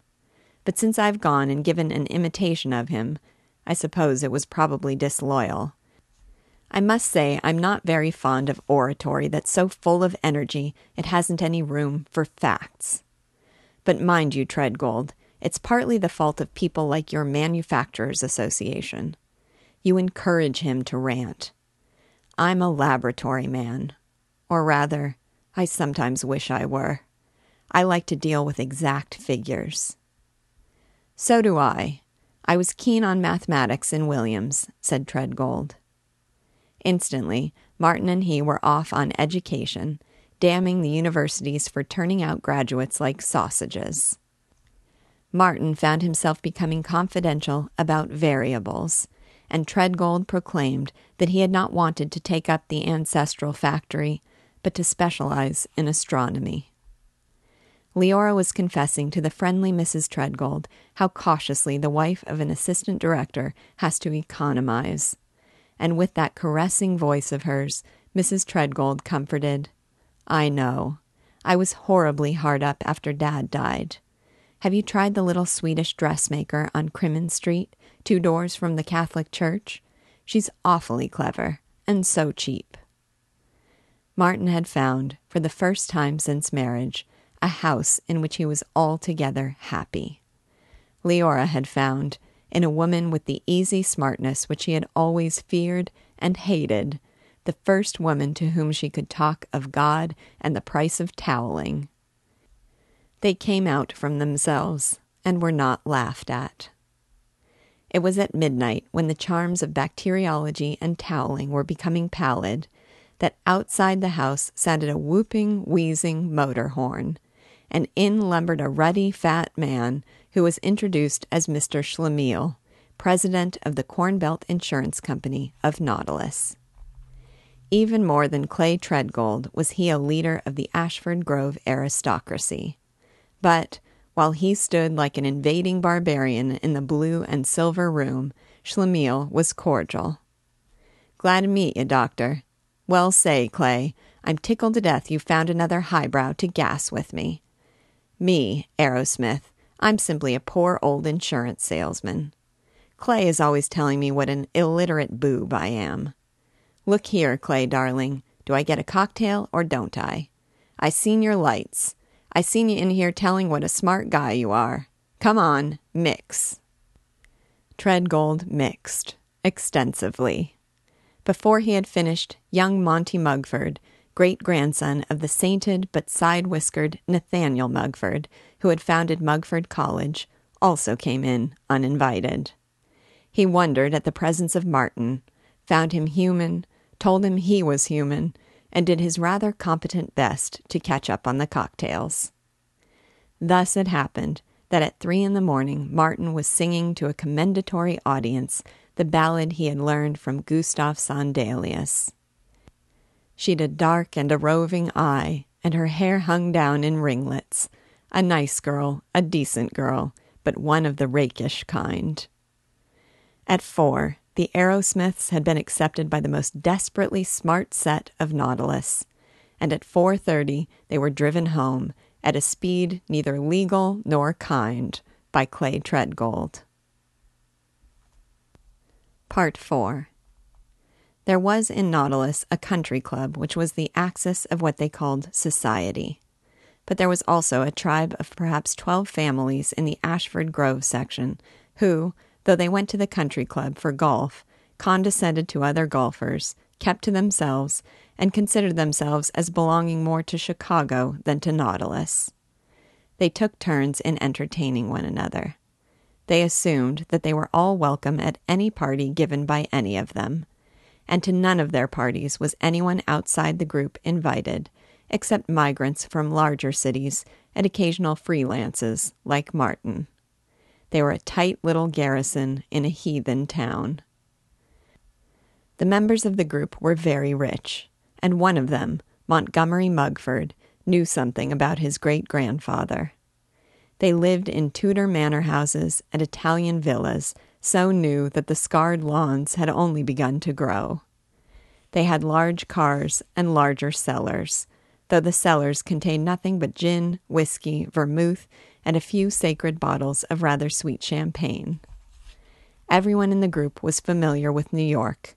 But since I've gone and given an imitation of him, I suppose it was probably disloyal. I must say I'm not very fond of oratory that's so full of energy it hasn't any room for facts. But mind you, Treadgold, it's partly the fault of people like your Manufacturers Association. You encourage him to rant. I'm a laboratory man. Or rather, I sometimes wish I were. I like to deal with exact figures. So do I. I was keen on mathematics in Williams, said Treadgold. Instantly, Martin and he were off on education, damning the universities for turning out graduates like sausages. Martin found himself becoming confidential about variables, and Treadgold proclaimed that he had not wanted to take up the ancestral factory, but to specialize in astronomy. Leora was confessing to the friendly Mrs. Treadgold how cautiously the wife of an assistant director has to economize and with that caressing voice of hers, Mrs. Treadgold comforted. I know. I was horribly hard up after Dad died. Have you tried the little Swedish dressmaker on Crimmins Street, two doors from the Catholic Church? She's awfully clever, and so cheap. Martin had found, for the first time since marriage, a house in which he was altogether happy. Leora had found, in a woman with the easy smartness which he had always feared and hated, the first woman to whom she could talk of God and the price of toweling. They came out from themselves and were not laughed at. It was at midnight, when the charms of bacteriology and toweling were becoming pallid, that outside the house sounded a whooping, wheezing motor horn, and in lumbered a ruddy, fat man who was introduced as Mr. Schlemiel, president of the Corn Belt Insurance Company of Nautilus. Even more than Clay Treadgold was he a leader of the Ashford Grove aristocracy. But while he stood like an invading barbarian in the blue and silver room, Schlemiel was cordial. Glad to meet you, Doctor. Well say, Clay, I'm tickled to death you found another highbrow to gas with me. Me, Arrowsmith, I'm simply a poor old insurance salesman. Clay is always telling me what an illiterate boob I am. Look here, Clay, darling. Do I get a cocktail or don't I? I seen your lights. I seen you in here telling what a smart guy you are. Come on, mix. Treadgold mixed extensively. Before he had finished, young Monty Mugford, great grandson of the sainted but side whiskered Nathaniel Mugford, who had founded Mugford College, also came in uninvited. He wondered at the presence of Martin, found him human, told him he was human, and did his rather competent best to catch up on the cocktails. Thus it happened that at three in the morning Martin was singing to a commendatory audience the ballad he had learned from Gustav Sandelius. She'd a dark and a roving eye, and her hair hung down in ringlets. A nice girl, a decent girl, but one of the rakish kind. At four, the Arrowsmiths had been accepted by the most desperately smart set of Nautilus, and at 4:30 they were driven home at a speed neither legal nor kind by Clay Treadgold. Part 4 There was in Nautilus a country club which was the axis of what they called society. But there was also a tribe of perhaps twelve families in the Ashford Grove section who, though they went to the country club for golf, condescended to other golfers, kept to themselves, and considered themselves as belonging more to Chicago than to Nautilus. They took turns in entertaining one another. They assumed that they were all welcome at any party given by any of them, and to none of their parties was anyone outside the group invited, except migrants from larger cities and occasional freelances like Martin. They were a tight little garrison in a heathen town. The members of the group were very rich, and one of them, Montgomery Mugford, knew something about his great grandfather. They lived in Tudor manor houses and Italian villas, so new that the scarred lawns had only begun to grow. They had large cars and larger cellars, though the cellars contained nothing but gin, whiskey, vermouth, and a few sacred bottles of rather sweet champagne. Everyone in the group was familiar with New York.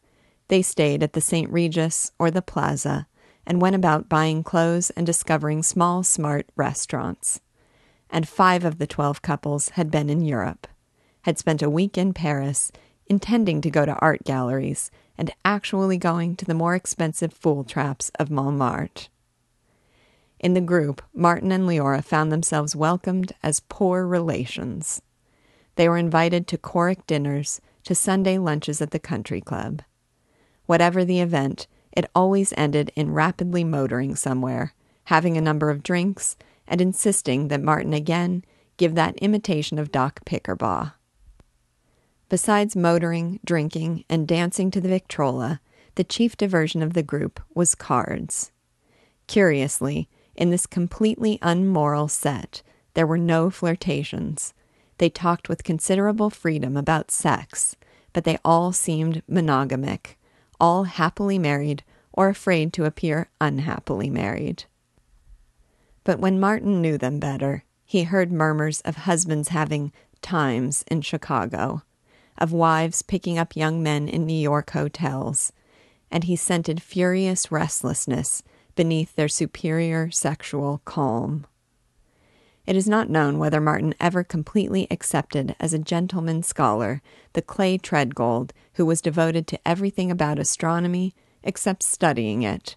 They stayed at the St. Regis or the Plaza and went about buying clothes and discovering small, smart restaurants. And five of the twelve couples had been in Europe, had spent a week in Paris, intending to go to art galleries, and actually going to the more expensive fool traps of Montmartre. In the group, Martin and Leora found themselves welcomed as poor relations. They were invited to choric dinners, to Sunday lunches at the country club. Whatever the event, it always ended in rapidly motoring somewhere, having a number of drinks, and insisting that Martin again give that imitation of Doc Pickerbaugh. Besides motoring, drinking, and dancing to the Victrola, the chief diversion of the group was cards. Curiously, in this completely unmoral set, there were no flirtations. They talked with considerable freedom about sex, but they all seemed monogamic, all happily married or afraid to appear unhappily married. But when Martin knew them better, he heard murmurs of husbands having times in Chicago, of wives picking up young men in New York hotels, and he scented furious restlessness beneath their superior sexual calm. It is not known whether Martin ever completely accepted as a gentleman scholar the Clay Treadgold who was devoted to everything about astronomy except studying it,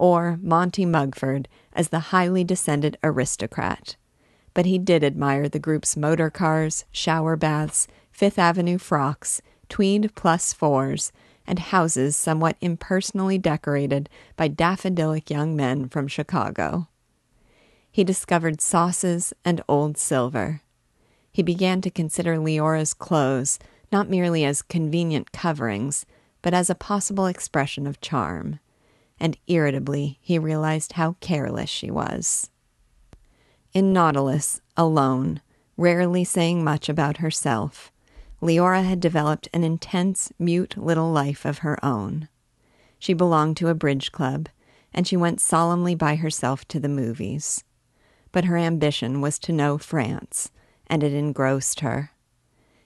or Monty Mugford as the highly descended aristocrat. But he did admire the group's motor cars, shower baths, Fifth Avenue frocks, tweed plus fours, and houses somewhat impersonally decorated by daffodilic young men from Chicago. He discovered sauces and old silver. He began to consider Leora's clothes not merely as convenient coverings, but as a possible expression of charm, and irritably he realized how careless she was. In Nautilus, alone, rarely saying much about herself, Leora had developed an intense, mute little life of her own. She belonged to a bridge club, and she went solemnly by herself to the movies. But her ambition was to know France, and it engrossed her.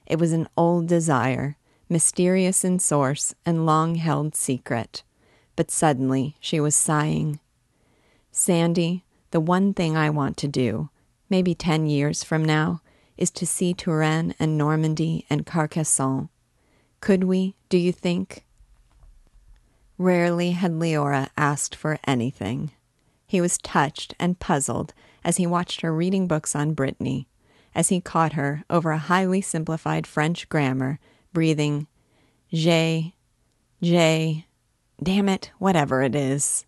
It was an old desire, mysterious in source and long held secret. But suddenly she was sighing. Sandy, the one thing I want to do, maybe ten years from now, is to see Touraine and Normandy and Carcassonne. Could we, do you think? Rarely had Leora asked for anything. He was touched and puzzled as he watched her reading books on Brittany, as he caught her over a highly simplified French grammar, breathing, J, J, damn it, whatever it is.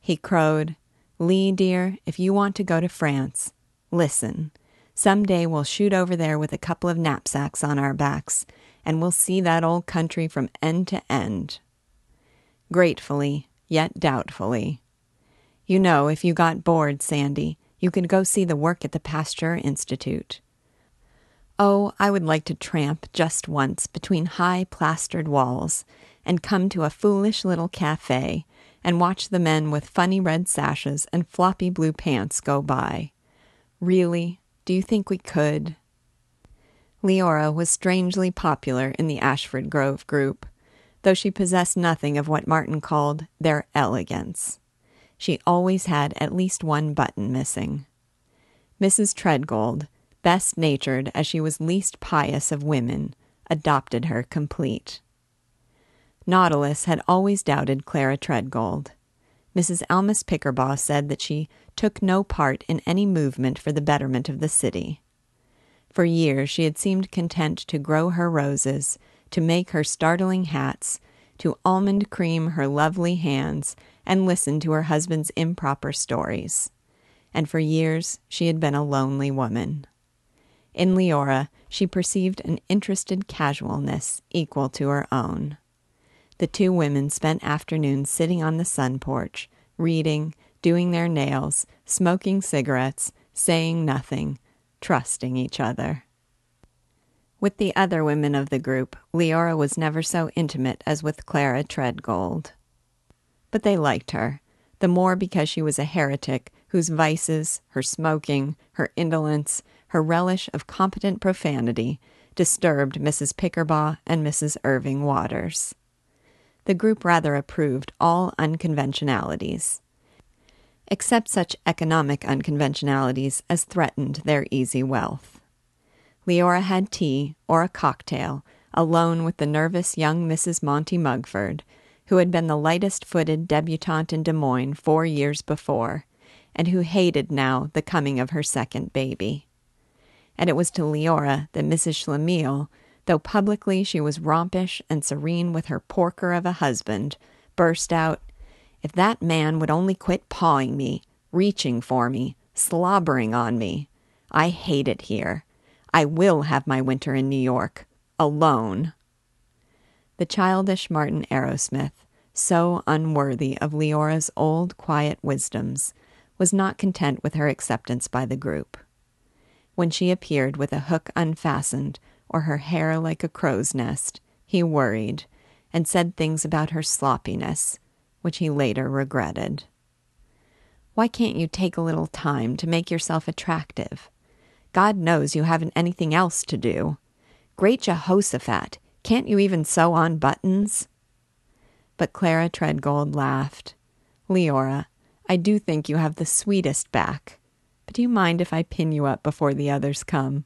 He crowed, Lee, dear, if you want to go to France, listen. Some day we'll shoot over there with a couple of knapsacks on our backs, and we'll see that old country from end to end. Gratefully, yet doubtfully. You know, if you got bored, Sandy, you could go see the work at the Pasteur Institute. Oh, I would like to tramp just once between high plastered walls and come to a foolish little cafe and watch the men with funny red sashes and floppy blue pants go by. Really, do you think we could? Leora was strangely popular in the Ashford Grove group, though she possessed nothing of what Martin called their elegance. She always had at least one button missing. Mrs. Treadgold, best natured as she was least pious of women, adopted her complete. Nautilus had always doubted Clara Treadgold. Mrs. Almus Pickerbaugh said that she took no part in any movement for the betterment of the city. For years she had seemed content to grow her roses, to make her startling hats, to almond cream her lovely hands, and listen to her husband's improper stories. And for years she had been a lonely woman. In Leora, she perceived an interested casualness equal to her own. The two women spent afternoons sitting on the sun porch, reading, doing their nails, smoking cigarettes, saying nothing, trusting each other. With the other women of the group, Leora was never so intimate as with Clara Treadgold. But they liked her, the more because she was a heretic whose vices, her smoking, her indolence, her relish of competent profanity disturbed Mrs. Pickerbaugh and Mrs. Irving Watters the group rather approved all unconventionalities, except such economic unconventionalities as threatened their easy wealth. Leora had tea, or a cocktail, alone with the nervous young Mrs. Monty Mugford, who had been the lightest footed debutante in Des Moines four years before, and who hated now the coming of her second baby. And it was to Leora that Mrs. Schlemiel, though publicly she was rompish and serene with her porker of a husband, burst out, If that man would only quit pawing me, reaching for me, slobbering on me. I hate it here. I will have my winter in New York, alone. The childish Martin Arrowsmith, so unworthy of Leora's old quiet wisdoms, was not content with her acceptance by the group. When she appeared with a hook unfastened, or her hair like a crow's nest, he worried and said things about her sloppiness, which he later regretted. Why can't you take a little time to make yourself attractive? God knows you haven't anything else to do. Great Jehoshaphat, can't you even sew on buttons? But Clara Treadgold laughed. Leora, I do think you have the sweetest back. but do you mind if I pin you up before the others come?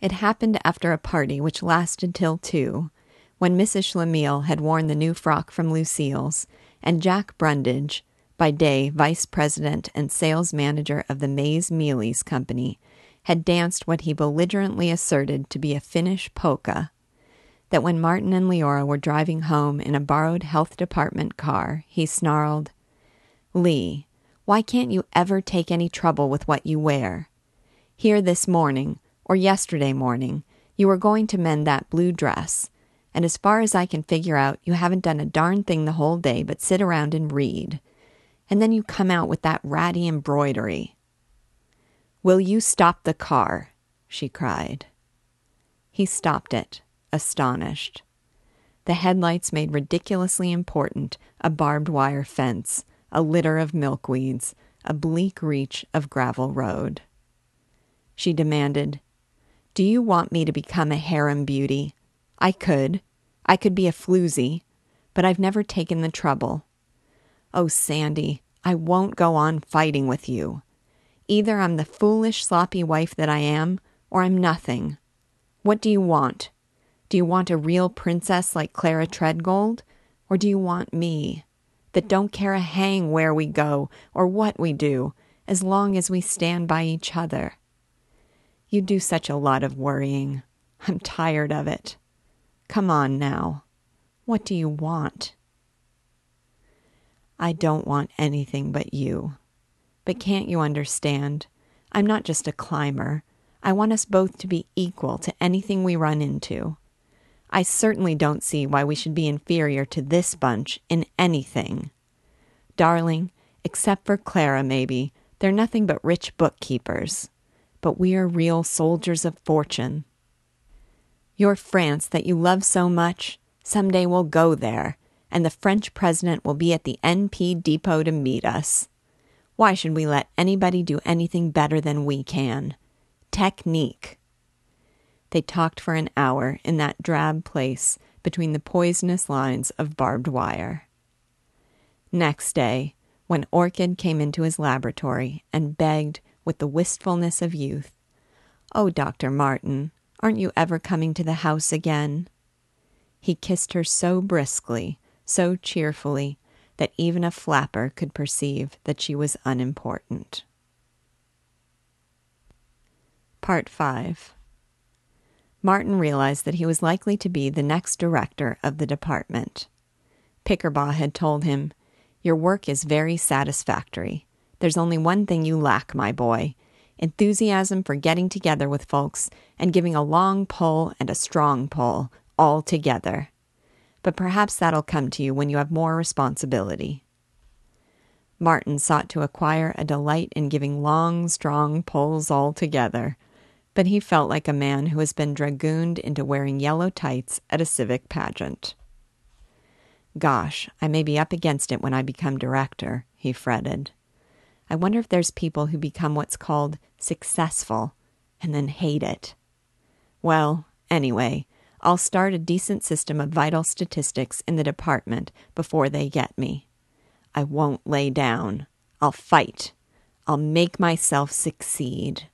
It happened after a party which lasted till two, when Mrs. Schlemiel had worn the new frock from Lucille's, and Jack Brundage, by day vice president and sales manager of the Maize Mealies Company, had danced what he belligerently asserted to be a Finnish polka. That when Martin and Leora were driving home in a borrowed health department car, he snarled, Lee, why can't you ever take any trouble with what you wear? Here this morning, or yesterday morning, you were going to mend that blue dress, and as far as I can figure out, you haven't done a darn thing the whole day but sit around and read. And then you come out with that ratty embroidery. Will you stop the car? she cried. He stopped it, astonished. The headlights made ridiculously important a barbed wire fence, a litter of milkweeds, a bleak reach of gravel road. She demanded, do you want me to become a harem beauty? I could. I could be a floozy, but I've never taken the trouble. Oh, Sandy, I won't go on fighting with you. Either I'm the foolish, sloppy wife that I am, or I'm nothing. What do you want? Do you want a real princess like Clara Treadgold? Or do you want me, that don't care a hang where we go or what we do, as long as we stand by each other? You do such a lot of worrying. I'm tired of it. Come on now. What do you want? I don't want anything but you. But can't you understand? I'm not just a climber. I want us both to be equal to anything we run into. I certainly don't see why we should be inferior to this bunch in anything. Darling, except for Clara, maybe, they're nothing but rich bookkeepers but we are real soldiers of fortune. Your France that you love so much, someday will go there, and the French president will be at the NP depot to meet us. Why should we let anybody do anything better than we can? Technique. They talked for an hour in that drab place between the poisonous lines of barbed wire. Next day, when Orchid came into his laboratory and begged with the wistfulness of youth. Oh, Dr. Martin, aren't you ever coming to the house again? He kissed her so briskly, so cheerfully, that even a flapper could perceive that she was unimportant. Part 5 Martin realized that he was likely to be the next director of the department. Pickerbaugh had told him, Your work is very satisfactory. There's only one thing you lack, my boy enthusiasm for getting together with folks and giving a long pull and a strong pull all together. But perhaps that'll come to you when you have more responsibility. Martin sought to acquire a delight in giving long, strong pulls all together, but he felt like a man who has been dragooned into wearing yellow tights at a civic pageant. Gosh, I may be up against it when I become director, he fretted. I wonder if there's people who become what's called successful and then hate it. Well, anyway, I'll start a decent system of vital statistics in the department before they get me. I won't lay down. I'll fight. I'll make myself succeed.